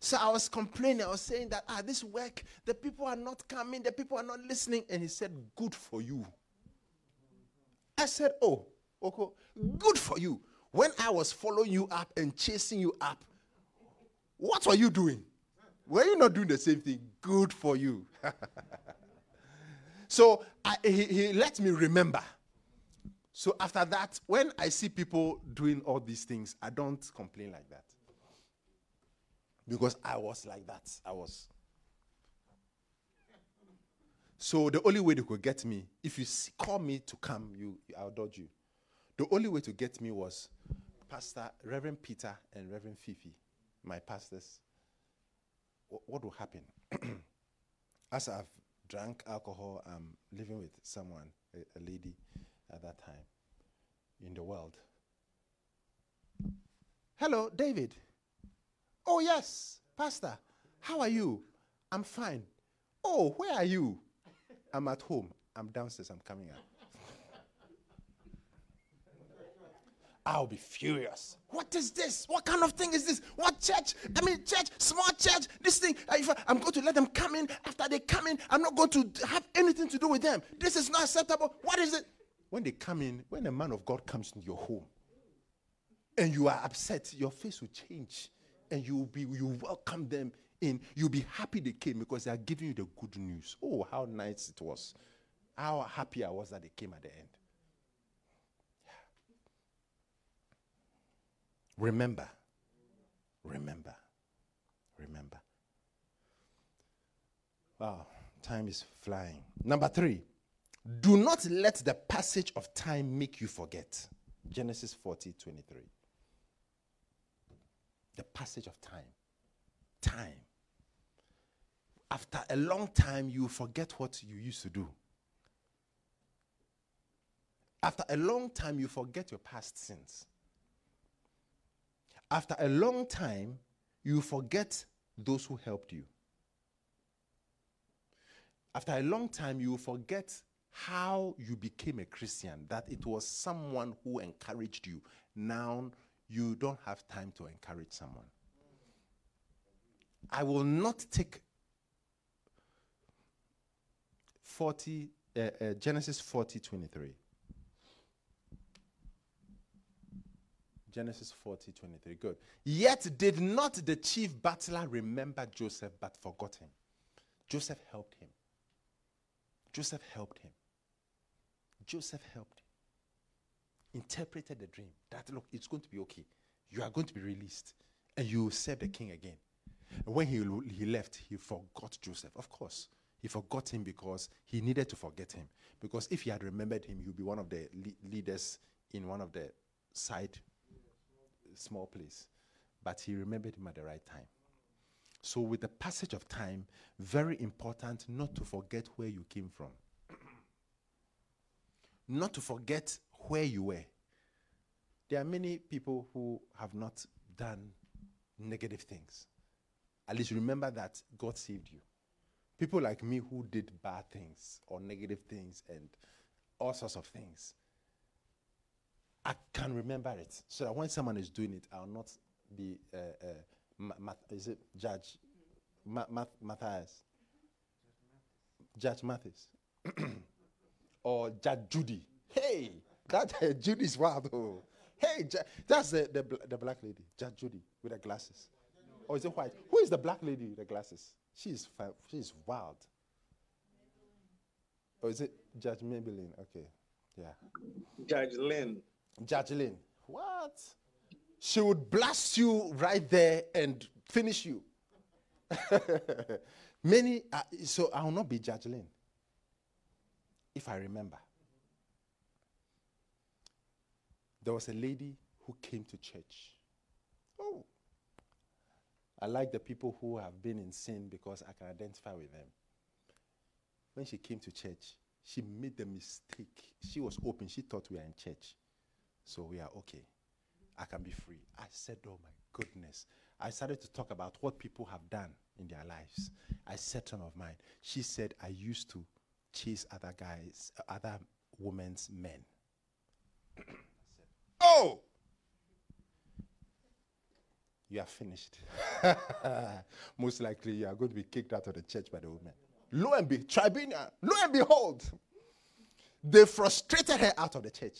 So I was complaining. I was saying that, ah, this work, the people are not coming, the people are not listening. And he said, good for you. I said, oh, okay, good for you. When I was following you up and chasing you up, what were you doing? Were you not doing the same thing? Good for you. so I, he, he let me remember. So after that, when I see people doing all these things, I don't complain like that. Because I was like that. I was. So the only way they could get me, if you call me to come, you, I'll dodge you. The only way to get me was Pastor Reverend Peter and Reverend Fifi my pastors, what will happen? As I've drank alcohol, I'm living with someone, a, a lady at that time in the world. Hello, David. Oh, yes, Pastor. How are you? I'm fine. Oh, where are you? I'm at home. I'm downstairs. I'm coming up. I'll be furious. What is this? What kind of thing is this? What church? I mean, church, small church, this thing. Uh, if I'm going to let them come in, after they come in, I'm not going to have anything to do with them. This is not acceptable. What is it? When they come in, when a man of God comes into your home and you are upset, your face will change and you will be you welcome them in. You'll be happy they came because they are giving you the good news. Oh, how nice it was. How happy I was that they came at the end. Remember. Remember. Remember. Wow, time is flying. Number three, do not let the passage of time make you forget. Genesis 40 23. The passage of time. Time. After a long time, you forget what you used to do. After a long time, you forget your past sins after a long time, you forget those who helped you. After a long time, you forget how you became a Christian, that it was someone who encouraged you. Now you don't have time to encourage someone. I will not take 40, uh, uh, Genesis 40 23. Genesis 40, 23. Good. Yet did not the chief butler remember Joseph, but forgot him. Joseph helped him. Joseph helped him. Joseph helped him. Interpreted the dream that, look, it's going to be okay. You are going to be released and you will serve the king again. When he, he left, he forgot Joseph. Of course, he forgot him because he needed to forget him. Because if he had remembered him, he would be one of the le- leaders in one of the side small place. But he remembered him at the right time. So, with the passage of time, very important not to forget where you came from, not to forget where you were. There are many people who have not done negative things. At least remember that God saved you. People like me who did bad things or negative things and all sorts of things. I can remember it. So that when someone is doing it, I'll not be, uh, uh, is it Judge ma- ma- Matthias? Judge Mathis. or Judge Judy. Hey, that uh, Judy's wild. Oh. Hey, Ju- that's the, the, bl- the black lady, Judge Judy, with the glasses. Or is it white? Who is the black lady with the glasses? She's fi- she's wild. Or is it Judge Maybelline? Okay, yeah. Judge Lynn. Lynn. What? She would blast you right there and finish you. Many, uh, so I will not be Lynn. If I remember. There was a lady who came to church. Oh. I like the people who have been in sin because I can identify with them. When she came to church, she made the mistake. She was open. She thought we are in church. So we are okay. I can be free. I said, Oh my goodness. I started to talk about what people have done in their lives. I said some of mine. She said, I used to chase other guys, other women's men. Oh! You are finished. Most likely, you are going to be kicked out of the church by the women. Lo and be tribunal. Lo and behold, they frustrated her out of the church.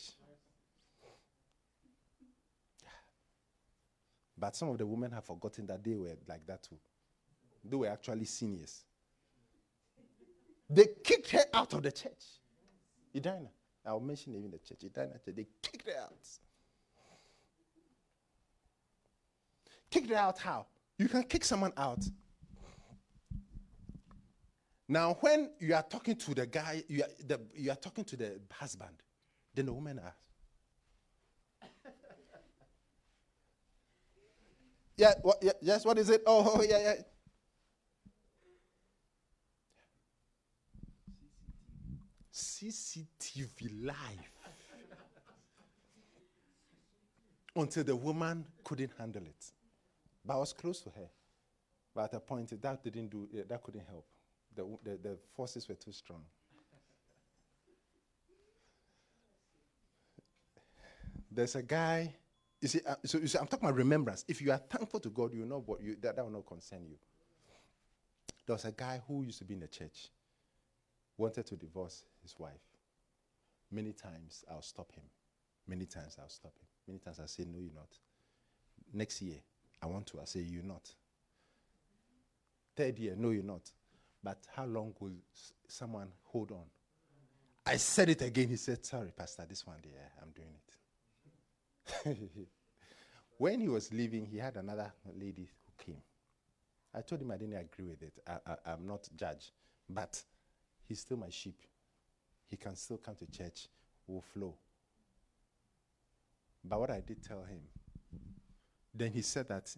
But some of the women have forgotten that they were like that too. They were actually seniors. They kicked her out of the church. Edina. I'll mention even the church. Edina church. They kicked her out. Kicked her out how? You can kick someone out. Now, when you are talking to the guy, you are, the, you are talking to the husband, then the woman asks, Yeah, what, yeah, yes, what is it? Oh, oh, yeah, yeah. CCTV live. Until the woman couldn't handle it. But I was close to her. But at a point, that didn't do, eh, that couldn't help. The, the, the forces were too strong. There's a guy, you see, uh, so you see, I'm talking about remembrance. If you are thankful to God, you know what you, that, that will not concern you. There was a guy who used to be in the church, wanted to divorce his wife. Many times I'll stop him. Many times I'll stop him. Many times I say, No, you're not. Next year, I want to. I say, You're not. Third year, no, you're not. But how long will s- someone hold on? I said it again. He said, Sorry, Pastor, this one, yeah, I'm doing it. when he was leaving, he had another lady who came. I told him I didn't agree with it. I, I'm not judge, but he's still my sheep. He can still come to church. We'll flow. But what I did tell him, then he said that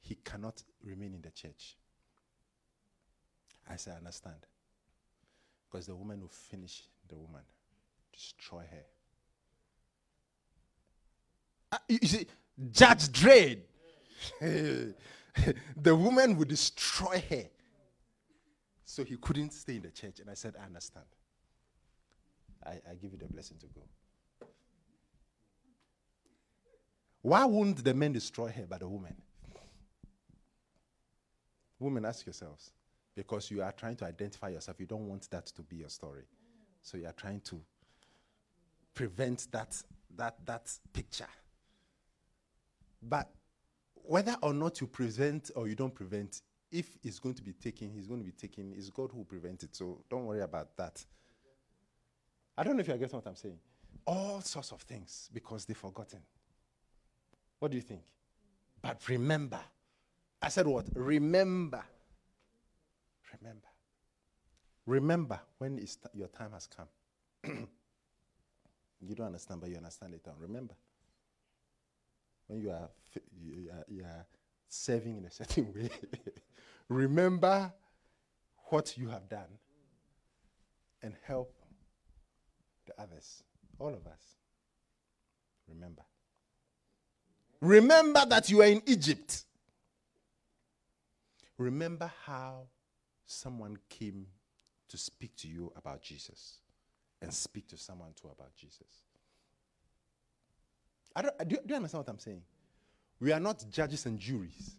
he cannot remain in the church. I said, I understand. Because the woman will finish the woman, destroy her. You you see, Judge Dredd, the woman would destroy her. So he couldn't stay in the church. And I said, I understand. I, I give you the blessing to go. Why wouldn't the men destroy her but the woman? Women, ask yourselves. Because you are trying to identify yourself. You don't want that to be your story. So you are trying to prevent that, that, that picture. But whether or not you prevent or you don't prevent, if it's going to be taken, he's going to be taken. It's God who will prevent it. So don't worry about that. I don't know if you get what I'm saying. All sorts of things because they've forgotten. What do you think? But remember. I said what? Remember. Remember. Remember when t- your time has come. you don't understand, but you understand later on. Remember. When you are, you are, you are serving in a certain way. Remember what you have done and help the others. All of us. Remember. Remember that you are in Egypt. Remember how someone came to speak to you about Jesus and speak to someone too about Jesus. I don't, do, you, do you understand what I'm saying? We are not judges and juries.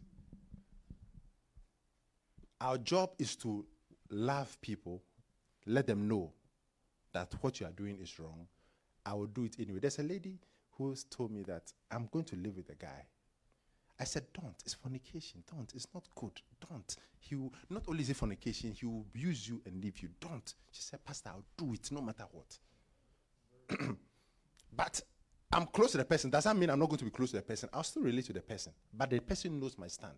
Our job is to love people, let them know that what you are doing is wrong. I will do it anyway. There's a lady who told me that I'm going to live with a guy. I said, Don't. It's fornication. Don't. It's not good. Don't. He will, not only is it fornication, he will abuse you and leave you. Don't. She said, Pastor, I'll do it no matter what. but I'm close to the person. Does that mean I'm not going to be close to the person? I'll still relate to the person. But the person knows my stand.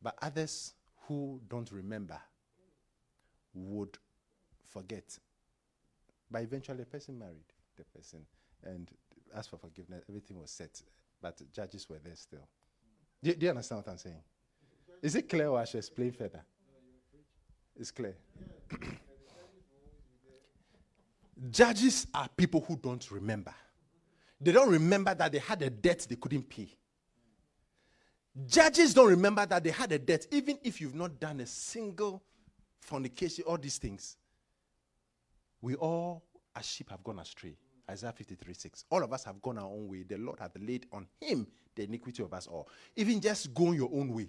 But others who don't remember would forget. But eventually, the person married the person and asked for forgiveness. Everything was set, but judges were there still. Do, do you understand what I'm saying? Is it clear or I should explain further? It's clear. Judges are people who don't remember. They don't remember that they had a debt they couldn't pay. Judges don't remember that they had a debt, even if you've not done a single fornication, all these things. We all, as sheep, have gone astray. Isaiah 53 6. All of us have gone our own way. The Lord hath laid on him the iniquity of us all. Even just going your own way.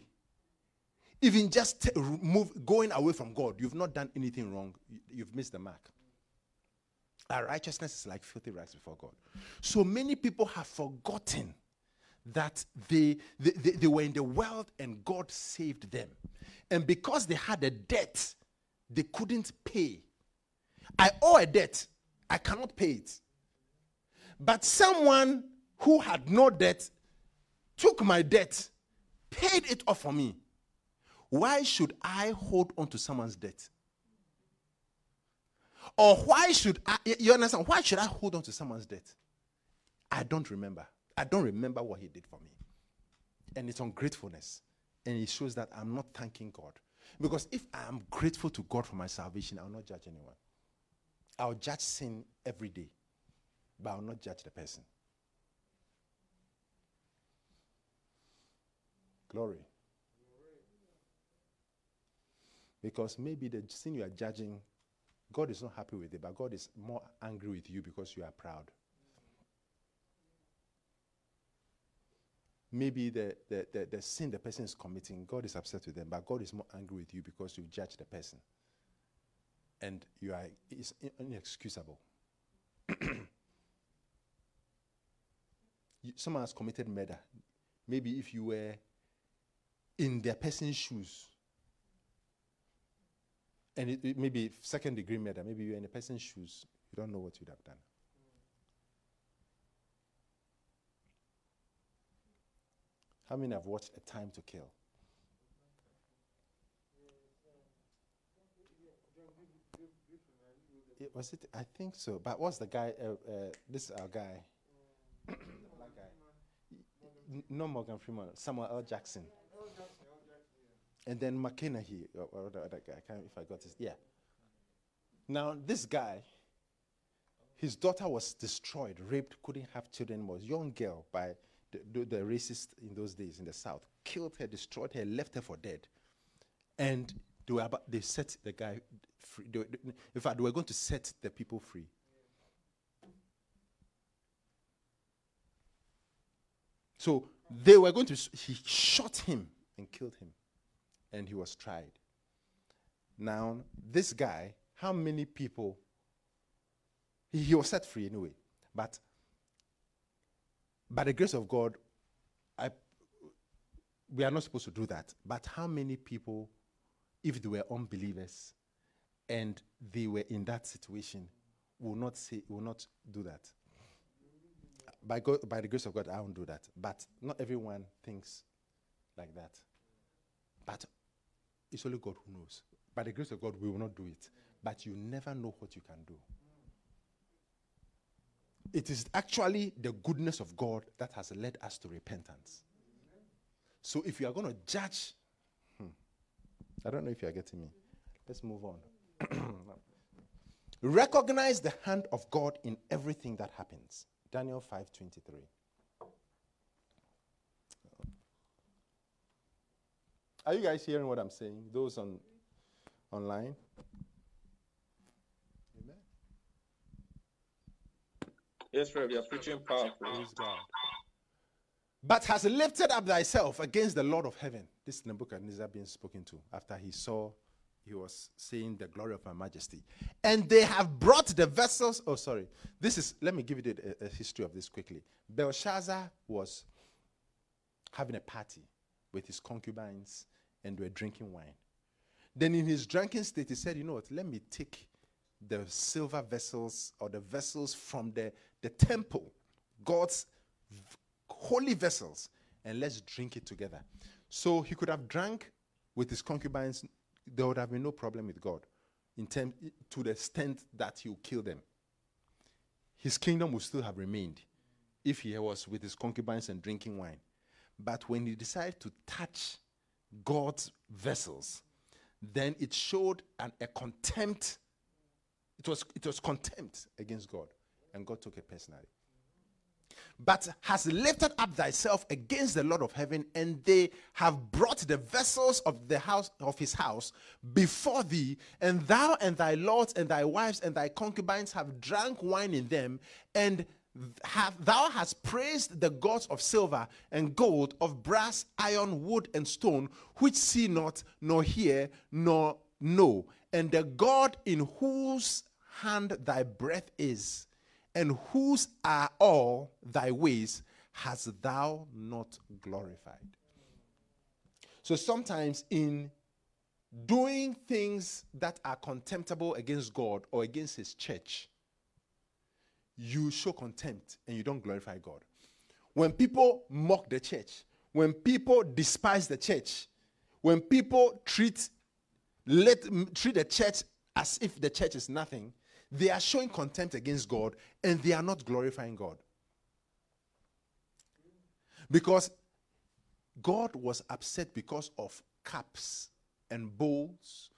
Even just t- move, going away from God. You've not done anything wrong. You've missed the mark. Our righteousness is like filthy rags before God. So many people have forgotten that they, they, they, they were in the world and God saved them. And because they had a debt, they couldn't pay. I owe a debt, I cannot pay it. But someone who had no debt took my debt, paid it off for me. Why should I hold on to someone's debt? Or why should I, you understand? Why should I hold on to someone's debt? I don't remember. I don't remember what he did for me. And it's ungratefulness. And it shows that I'm not thanking God. Because if I am grateful to God for my salvation, I will not judge anyone. I'll judge sin every day, but I will not judge the person. Glory. Because maybe the sin you are judging, God is not happy with it, but God is more angry with you because you are proud. maybe the, the, the, the, sin the person is committing, God is upset with them, but God is more angry with you because you judge the person. And you are it's inexcusable. Someone has committed murder. Maybe if you were in their person's shoes, and it, it maybe second degree murder, maybe you're in a person's shoes, you don't know what you'd have done. How many have watched A Time to Kill? It, was it? I think so. But what's the guy? Uh, uh, this is our guy. black guy. no Morgan Freeman. Samuel L. Jackson. And then McConaughey, or, or the guy. I can't if I got this. Yeah. Now this guy, his daughter was destroyed, raped, couldn't have children. Was young girl by the, the, racists in those days in the South killed her, destroyed her, left her for dead. And they, were about, they set the guy free. They, they, in fact, they were going to set the people free. So they were going to, he shot him and killed him. And he was tried. Now, this guy, how many people, he, he was set free anyway, but by the grace of God, I, we are not supposed to do that. But how many people, if they were unbelievers and they were in that situation, will not say, will not do that? By, God, by the grace of God, I won't do that. But not everyone thinks like that. But it's only God who knows. By the grace of God, we will not do it. But you never know what you can do. it is actually the goodness of God that has led us to repentance. So if you are going to judge, hmm, I don't know if you are getting me. Let's move on. Recognize the hand of God in everything that happens. Daniel 5:23. Are you guys hearing what I'm saying? Those on online? Amen. Yes, Rev, you're preaching powerful. But has lifted up thyself against the Lord of heaven. This is Nebuchadnezzar being spoken to after he saw, he was seeing the glory of my majesty. And they have brought the vessels. Oh, sorry. This is, let me give you a, a history of this quickly. Belshazzar was having a party with his concubines and were drinking wine. Then, in his drunken state, he said, You know what? Let me take the silver vessels or the vessels from the, the temple, God's holy vessels, and let's drink it together. So he could have drank with his concubines, there would have been no problem with God in term, to the extent that he would kill them. His kingdom would still have remained if he was with his concubines and drinking wine. But when he decided to touch God's vessels, then it showed an, a contempt. It was, it was contempt against God, and God took it personally. But has lifted up thyself against the Lord of heaven, and they have brought the vessels of the house of his house before thee, and thou and thy lords and thy wives and thy concubines have drank wine in them, and have, thou hast praised the gods of silver and gold, of brass, iron, wood, and stone, which see not, nor hear, nor know, and the God in whose hand thy breath is, and whose are all thy ways, hast thou not glorified. So sometimes in doing things that are contemptible against God or against his church, you show contempt and you don't glorify God. When people mock the church, when people despise the church, when people treat let treat the church as if the church is nothing, they are showing contempt against God and they are not glorifying God. Because God was upset because of cups and bowls,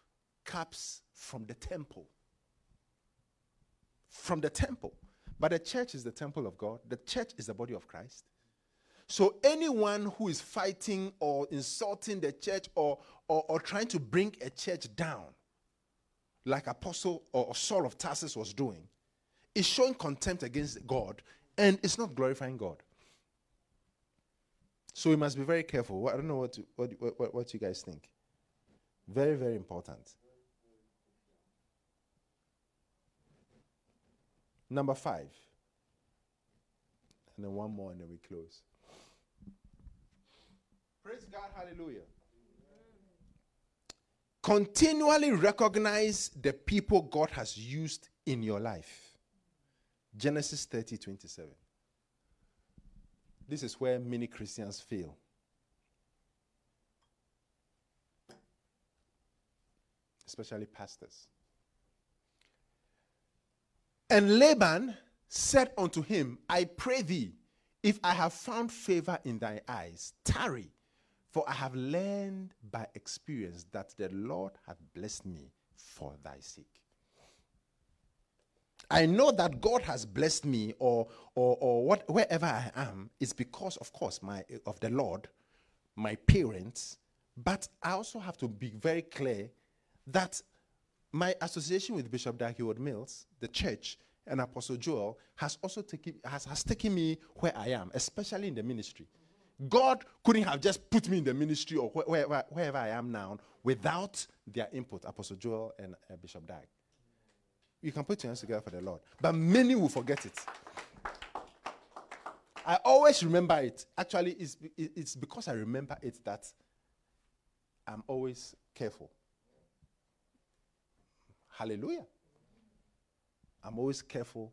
cups from the temple. From the temple. But the church is the temple of God, the church is the body of Christ. So anyone who is fighting or insulting the church or, or, or trying to bring a church down, like Apostle or Saul of Tarsus was doing, is showing contempt against God and it's not glorifying God. So we must be very careful. I don't know what, what, what, what you guys think. Very, very important. Number five. And then one more, and then we close. Praise God, hallelujah. Continually recognize the people God has used in your life. Genesis 30 27. This is where many Christians fail. Especially pastors. And Laban said unto him, I pray thee, if I have found favor in thy eyes, tarry, for I have learned by experience that the Lord hath blessed me for thy sake. I know that God has blessed me, or or or what wherever I am, is because, of course, my of the Lord, my parents. But I also have to be very clear that my association with Bishop Dag Heward-Mills, the church, and Apostle Joel has also taken has, has taken me where I am, especially in the ministry. God couldn't have just put me in the ministry or wh- wherever, wherever I am now without their input, Apostle Joel and uh, Bishop Dag. You can put your hands together for the Lord, but many will forget it. I always remember it. Actually, it's, it's because I remember it that I'm always careful. Hallelujah. I'm always careful.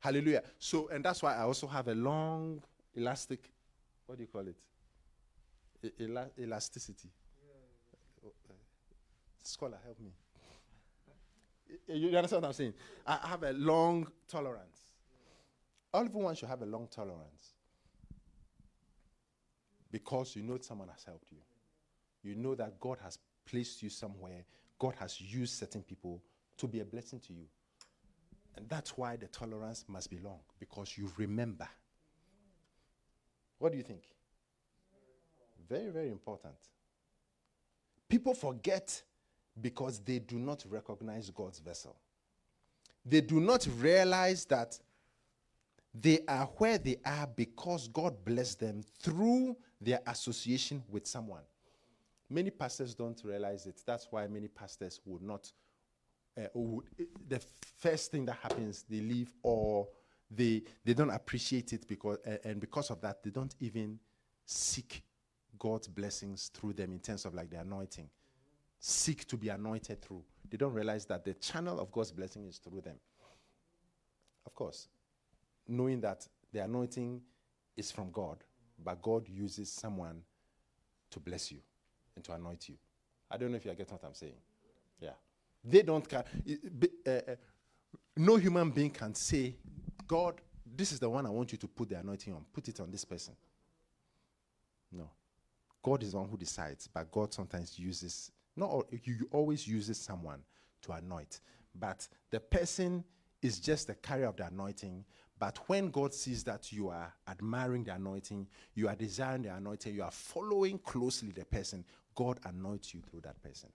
Hallelujah. So, and that's why I also have a long elastic, what do you call it? Ela- elasticity. Oh, eh, scholar, help me. You understand what I'm saying? I have a long tolerance. All everyone should have a long tolerance because you know someone has helped you. You know that God has placed you somewhere, God has used certain people to be a blessing to you. And that's why the tolerance must be long because you remember. What do you think? Very, very important. People forget because they do not recognize God's vessel. They do not realize that they are where they are because God blessed them through their association with someone. Many pastors don't realize it. That's why many pastors would not. Uh, would, the first thing that happens, they leave or they they don't appreciate it because uh, and because of that, they don't even seek God's blessings through them in terms of like the anointing. Seek to be anointed through. They don't realize that the channel of God's blessing is through them. Of course, knowing that the anointing is from God, but God uses someone to bless you and to anoint you. I don't know if you get what I'm saying. Yeah. They don't care. Uh, uh, no human being can say, God, this is the one I want you to put the anointing on. Put it on this person. No. God is the one who decides, but God sometimes uses, not all, you always uses someone to anoint, but the person is just the carrier of the anointing. But when God sees that you are admiring the anointing, you are desiring the anointing, you are following closely the person, God anoints you through that person.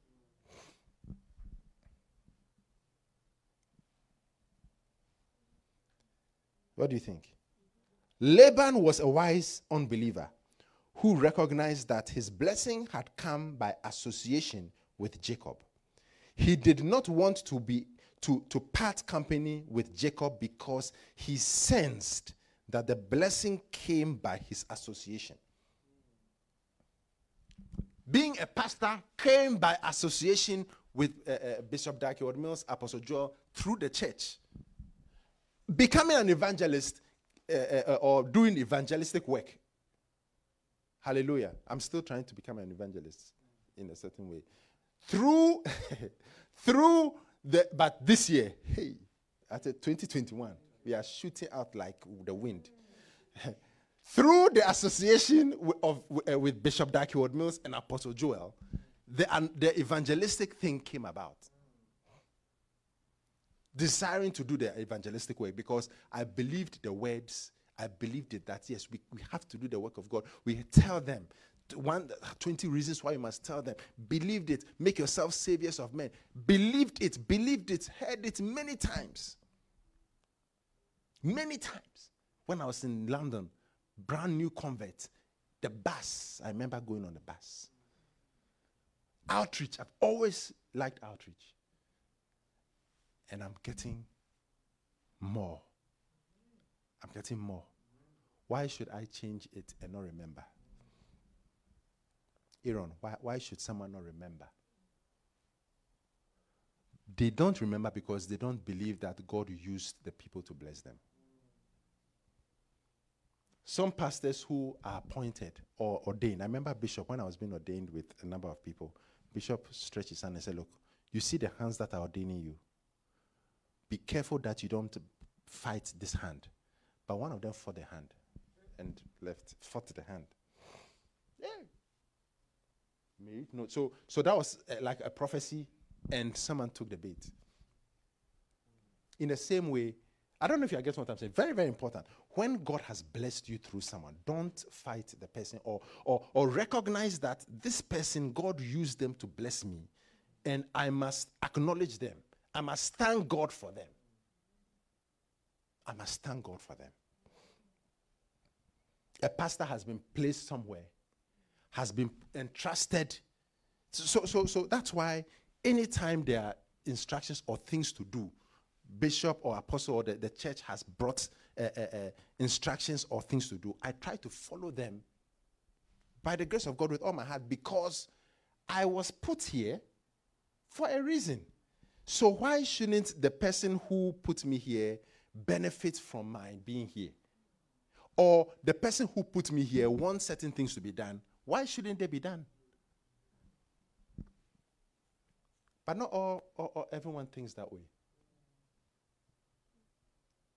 What do you think? Laban was a wise unbeliever who recognized that his blessing had come by association with Jacob. He did not want to be to, to part company with Jacob because he sensed that the blessing came by his association. Being a pastor came by association with uh, uh, Bishop Heward-Mills, Apostle Joel, through the church. Becoming an evangelist uh, uh, uh or doing evangelistic work Hallelujah. I'm still trying to become an evangelist in a certain way. Through, through the, but this year, hey, at 2021, we are shooting out like the wind. Through the association of, uh, with Bishop Dag Heward-Mills and Apostle Joel, the, the evangelistic thing came about. Desiring to do the evangelistic work because I believed the words I believed it that yes, we, we have to do the work of God. We tell them one 20 reasons why you must tell them. Believed it, make yourself saviors of men. Believed it, believed it, heard it many times. Many times. When I was in London, brand new convert, the bus, I remember going on the bus. Outreach, I've always liked outreach. And I'm getting more I'm getting more. Why should I change it and not remember? Aaron, why, why should someone not remember? They don't remember because they don't believe that God used the people to bless them. Some pastors who are appointed or ordained, I remember Bishop, when I was being ordained with a number of people, Bishop stretched his hand and said, Look, you see the hands that are ordaining you. Be careful that you don't fight this hand. But one of them fought the hand and left, fought the hand. No. So, so that was uh, like a prophecy, and someone took the bait. In the same way, I don't know if you get what I'm saying. Very, very important. When God has blessed you through someone, don't fight the person or, or, or recognize that this person, God used them to bless me, and I must acknowledge them. I must thank God for them. I must thank God for them. A pastor has been placed somewhere, has been entrusted. So, so, so that's why anytime there are instructions or things to do, bishop or apostle or the, the church has brought uh, uh, uh, instructions or things to do, I try to follow them by the grace of God with all my heart because I was put here for a reason. So why shouldn't the person who put me here benefit from my being here? Or the person who put me here wants certain things to be done. Why shouldn't they be done? But not all, all, all everyone thinks that way.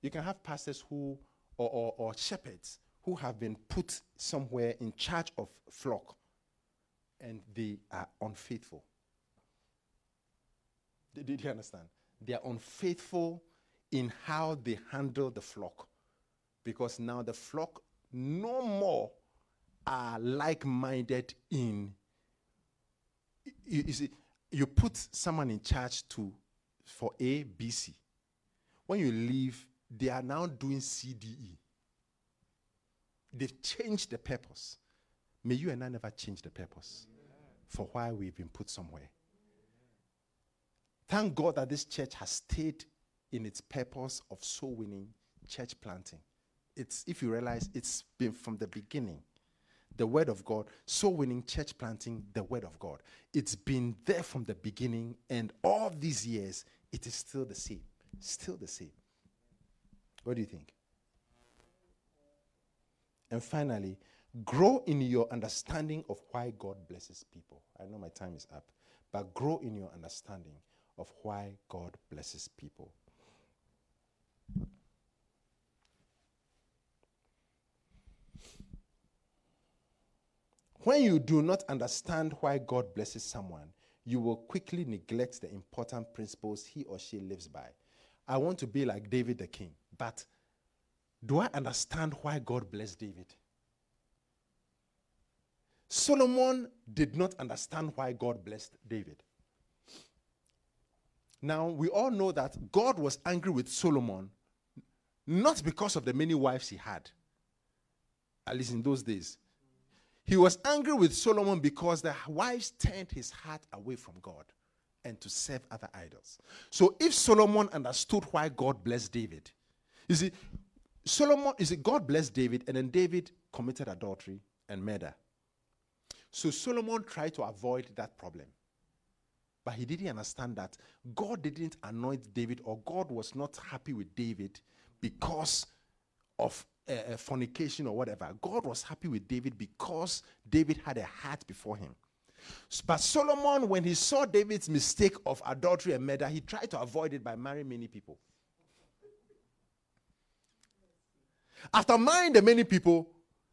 You can have pastors who or, or, or shepherds who have been put somewhere in charge of flock and they are unfaithful. Did, did you understand? They are unfaithful in how they handle the flock because now the flock no more are like minded in. You, you see, you put someone in charge to for A, B, C. When you leave, they are now doing CDE. They've changed the purpose. May you and I never change the purpose for why we've been put somewhere. Thank God that this church has stayed in its purpose of soul winning, church planting. It's if you realize it's been from the beginning. The word of God, soul winning, church planting, the word of God. It's been there from the beginning, and all these years, it is still the same. Still the same. What do you think? And finally, grow in your understanding of why God blesses people. I know my time is up, but grow in your understanding of why God blesses people. When you do not understand why God blesses someone, you will quickly neglect the important principles he or she lives by. I want to be like David the king, but do I understand why God blessed David? Solomon did not understand why God blessed David. Now, we all know that God was angry with Solomon not because of the many wives he had, at least in those days. He was angry with Solomon because the wives turned his heart away from God and to serve other idols. So if Solomon understood why God blessed David, you see, Solomon, you see, God blessed David, and then David committed adultery and murder. So Solomon tried to avoid that problem. But he didn't understand that God didn't anoint David, or God was not happy with David because of uh, fornication or whatever. God was happy with David because David had a heart before him. But Solomon, when he saw David's mistake of adultery and murder, he tried to avoid it by marrying many people. After marrying the many people,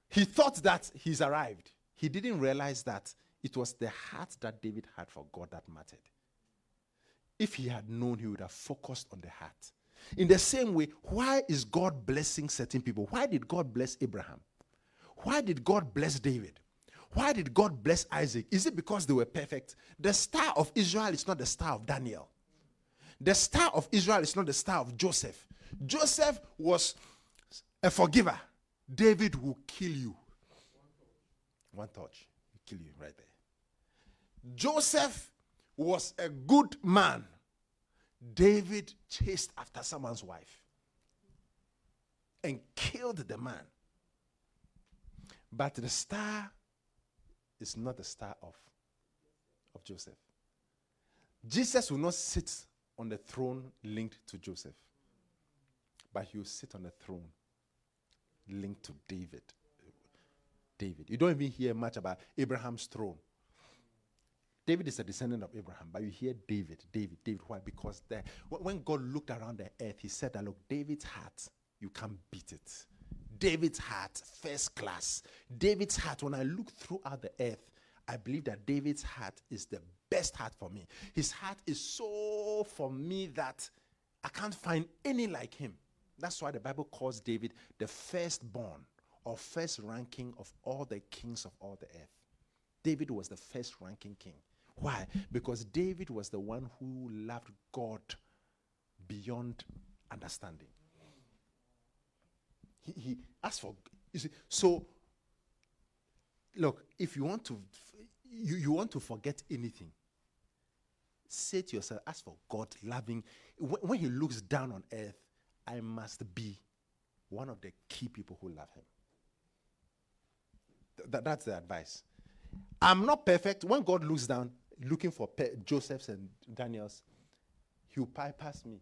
he thought that he's arrived. He didn't realize that it was the heart that David had for God that mattered. If he had known, he would have focused on the heart. In the same way, why is God blessing certain people? Why did God bless Abraham? Why did God bless David? Why did God bless Isaac? Is it because they were perfect? The star of Israel is not the star of Daniel. The star of Israel is not the star of Joseph. Joseph was a forgiver. David will kill you. One touch, kill you right there. Joseph was a good man. David chased after someone's wife and killed the man. But the star is not the star of, of Joseph. Jesus will not sit on the throne linked to Joseph, but he will sit on the throne linked to David. David. You don't even hear much about Abraham's throne. David is a descendant of Abraham, but you hear David, David, David. Why? Because the, when God looked around the earth, he said that, look, David's heart, you can't beat it. David's heart, first class. David's heart, when I look throughout the earth, I believe that David's heart is the best heart for me. His heart is so for me that I can't find any like him. That's why the Bible calls David the firstborn or first ranking of all the kings of all the earth. David was the first ranking king. Why? Because David was the one who loved God beyond understanding. He, he asked for, see, so look, if you want to, you, you want to forget anything, say to yourself, ask for God loving. When, when he looks down on earth, I must be one of the key people who love him. Th- that's the advice. I'm not perfect. When God looks down, looking for pe- Joseph's and Daniel's, he'll bypass me.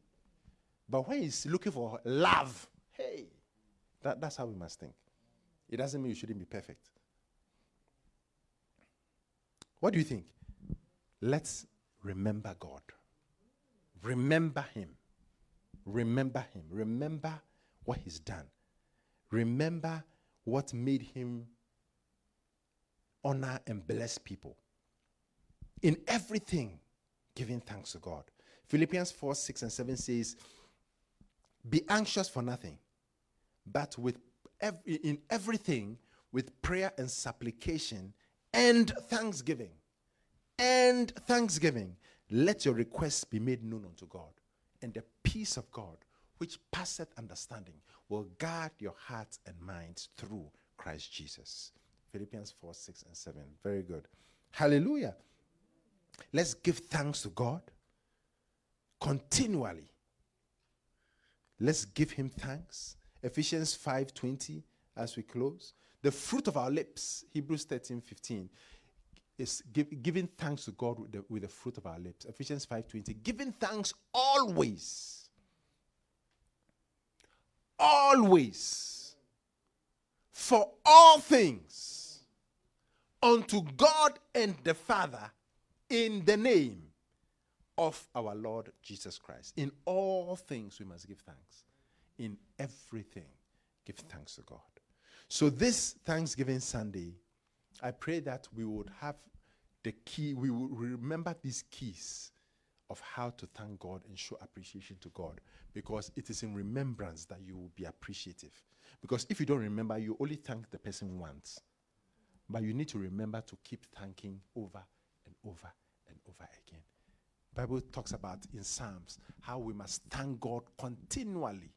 But when he's looking for love, hey, that, that's how we must think. It doesn't mean you shouldn't be perfect. What do you think? Let's remember God. Remember Him. Remember Him. Remember what He's done. Remember what made him honor and bless people. In everything, giving thanks to God. Philippians 4 6 and 7 says, Be anxious for nothing, but with ev- in everything, with prayer and supplication and thanksgiving. And thanksgiving. Let your requests be made known unto God. And the peace of God, which passeth understanding, will guard your hearts and minds through Christ Jesus. Philippians 4 6 and 7. Very good. Hallelujah. Let's give thanks to God continually. Let's give him thanks. Ephesians 5:20 as we close. The fruit of our lips, Hebrews 13, 15, is give, giving thanks to God with the, with the fruit of our lips. Ephesians 5:20. Giving thanks always. Always. For all things unto God and the Father in the name of our Lord Jesus Christ. In all things, we must give thanks. In everything, give thanks to God. So, this Thanksgiving Sunday, I pray that we would have the key, we will remember these keys of how to thank God and show appreciation to God because it is in remembrance that you will be appreciative. Because if you don't remember, you only thank the person once. But you need to remember to keep thanking over over and over again. Bible talks about in Psalms how we must thank God continually.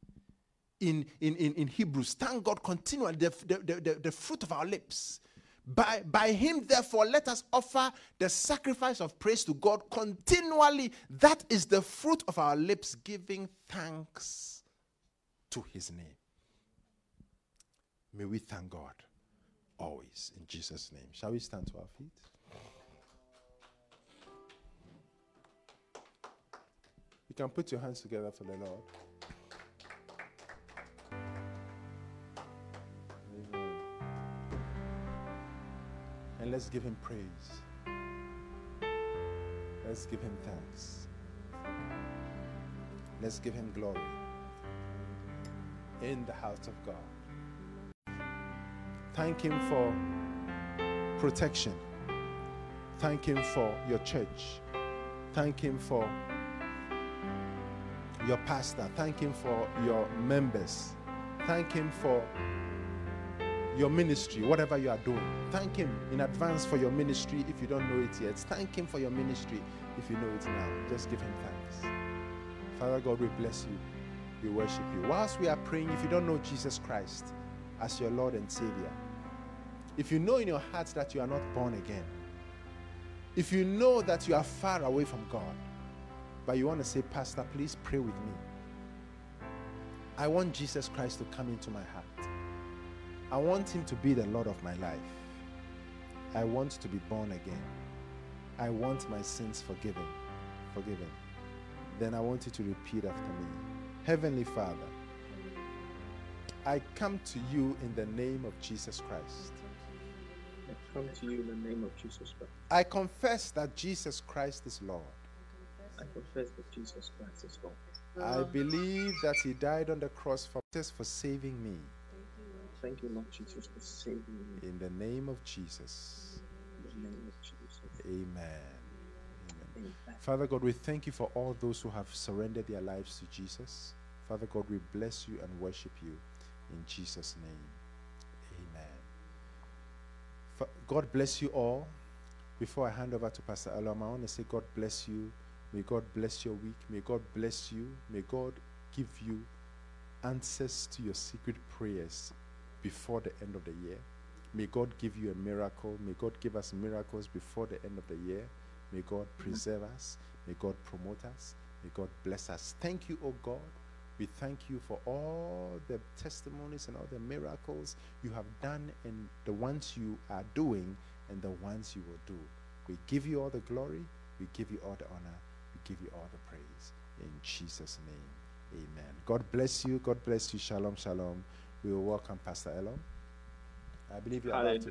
In, in, in, in Hebrews, thank God continually, the, the, the, the fruit of our lips. By, by him, therefore, let us offer the sacrifice of praise to God continually. That is the fruit of our lips, giving thanks to his name. May we thank God always in Jesus' name. Shall we stand to our feet? Can put your hands together for the Lord. Amen. And let's give him praise. Let's give him thanks. Let's give him glory in the house of God. Thank him for protection. Thank him for your church. Thank him for your pastor. Thank him for your members. Thank him for your ministry, whatever you are doing. Thank him in advance for your ministry if you don't know it yet. Thank him for your ministry if you know it now. Just give him thanks. Father God, we bless you. We worship you. Whilst we are praying, if you don't know Jesus Christ as your Lord and Savior, if you know in your heart that you are not born again, if you know that you are far away from God, but you want to say, Pastor, please pray with me. I want Jesus Christ to come into my heart. I want him to be the Lord of my life. I want to be born again. I want my sins forgiven. Forgiven. Then I want you to repeat after me. Heavenly Father, I come to you in the name of Jesus Christ. I come to you in the name of Jesus Christ. I confess that Jesus Christ is Lord. I confess that Jesus Christ is Lord. I believe that He died on the cross for for saving me. Thank you, Lord Jesus, for saving me In the name of Jesus. in the name of Jesus. Amen. Amen. Father God, we thank you for all those who have surrendered their lives to Jesus. Father God, we bless you and worship you in Jesus' name. Amen. God bless you all. Before I hand over to Pastor Elam, I want to say, God bless you. May God bless your week. May God bless you. May God give you answers to your secret prayers before the end of the year. May God give you a miracle. May God give us miracles before the end of the year. May God mm-hmm. preserve us. May God promote us. May God bless us. Thank you, oh God. We thank you for all the testimonies and all the miracles you have done and the ones you are doing and the ones you will do. We give you all the glory. We give you all the honor. Give you all the praise. In Jesus' name, amen. God bless you. God bless you. Shalom, shalom. We will welcome Pastor Elon. I believe you are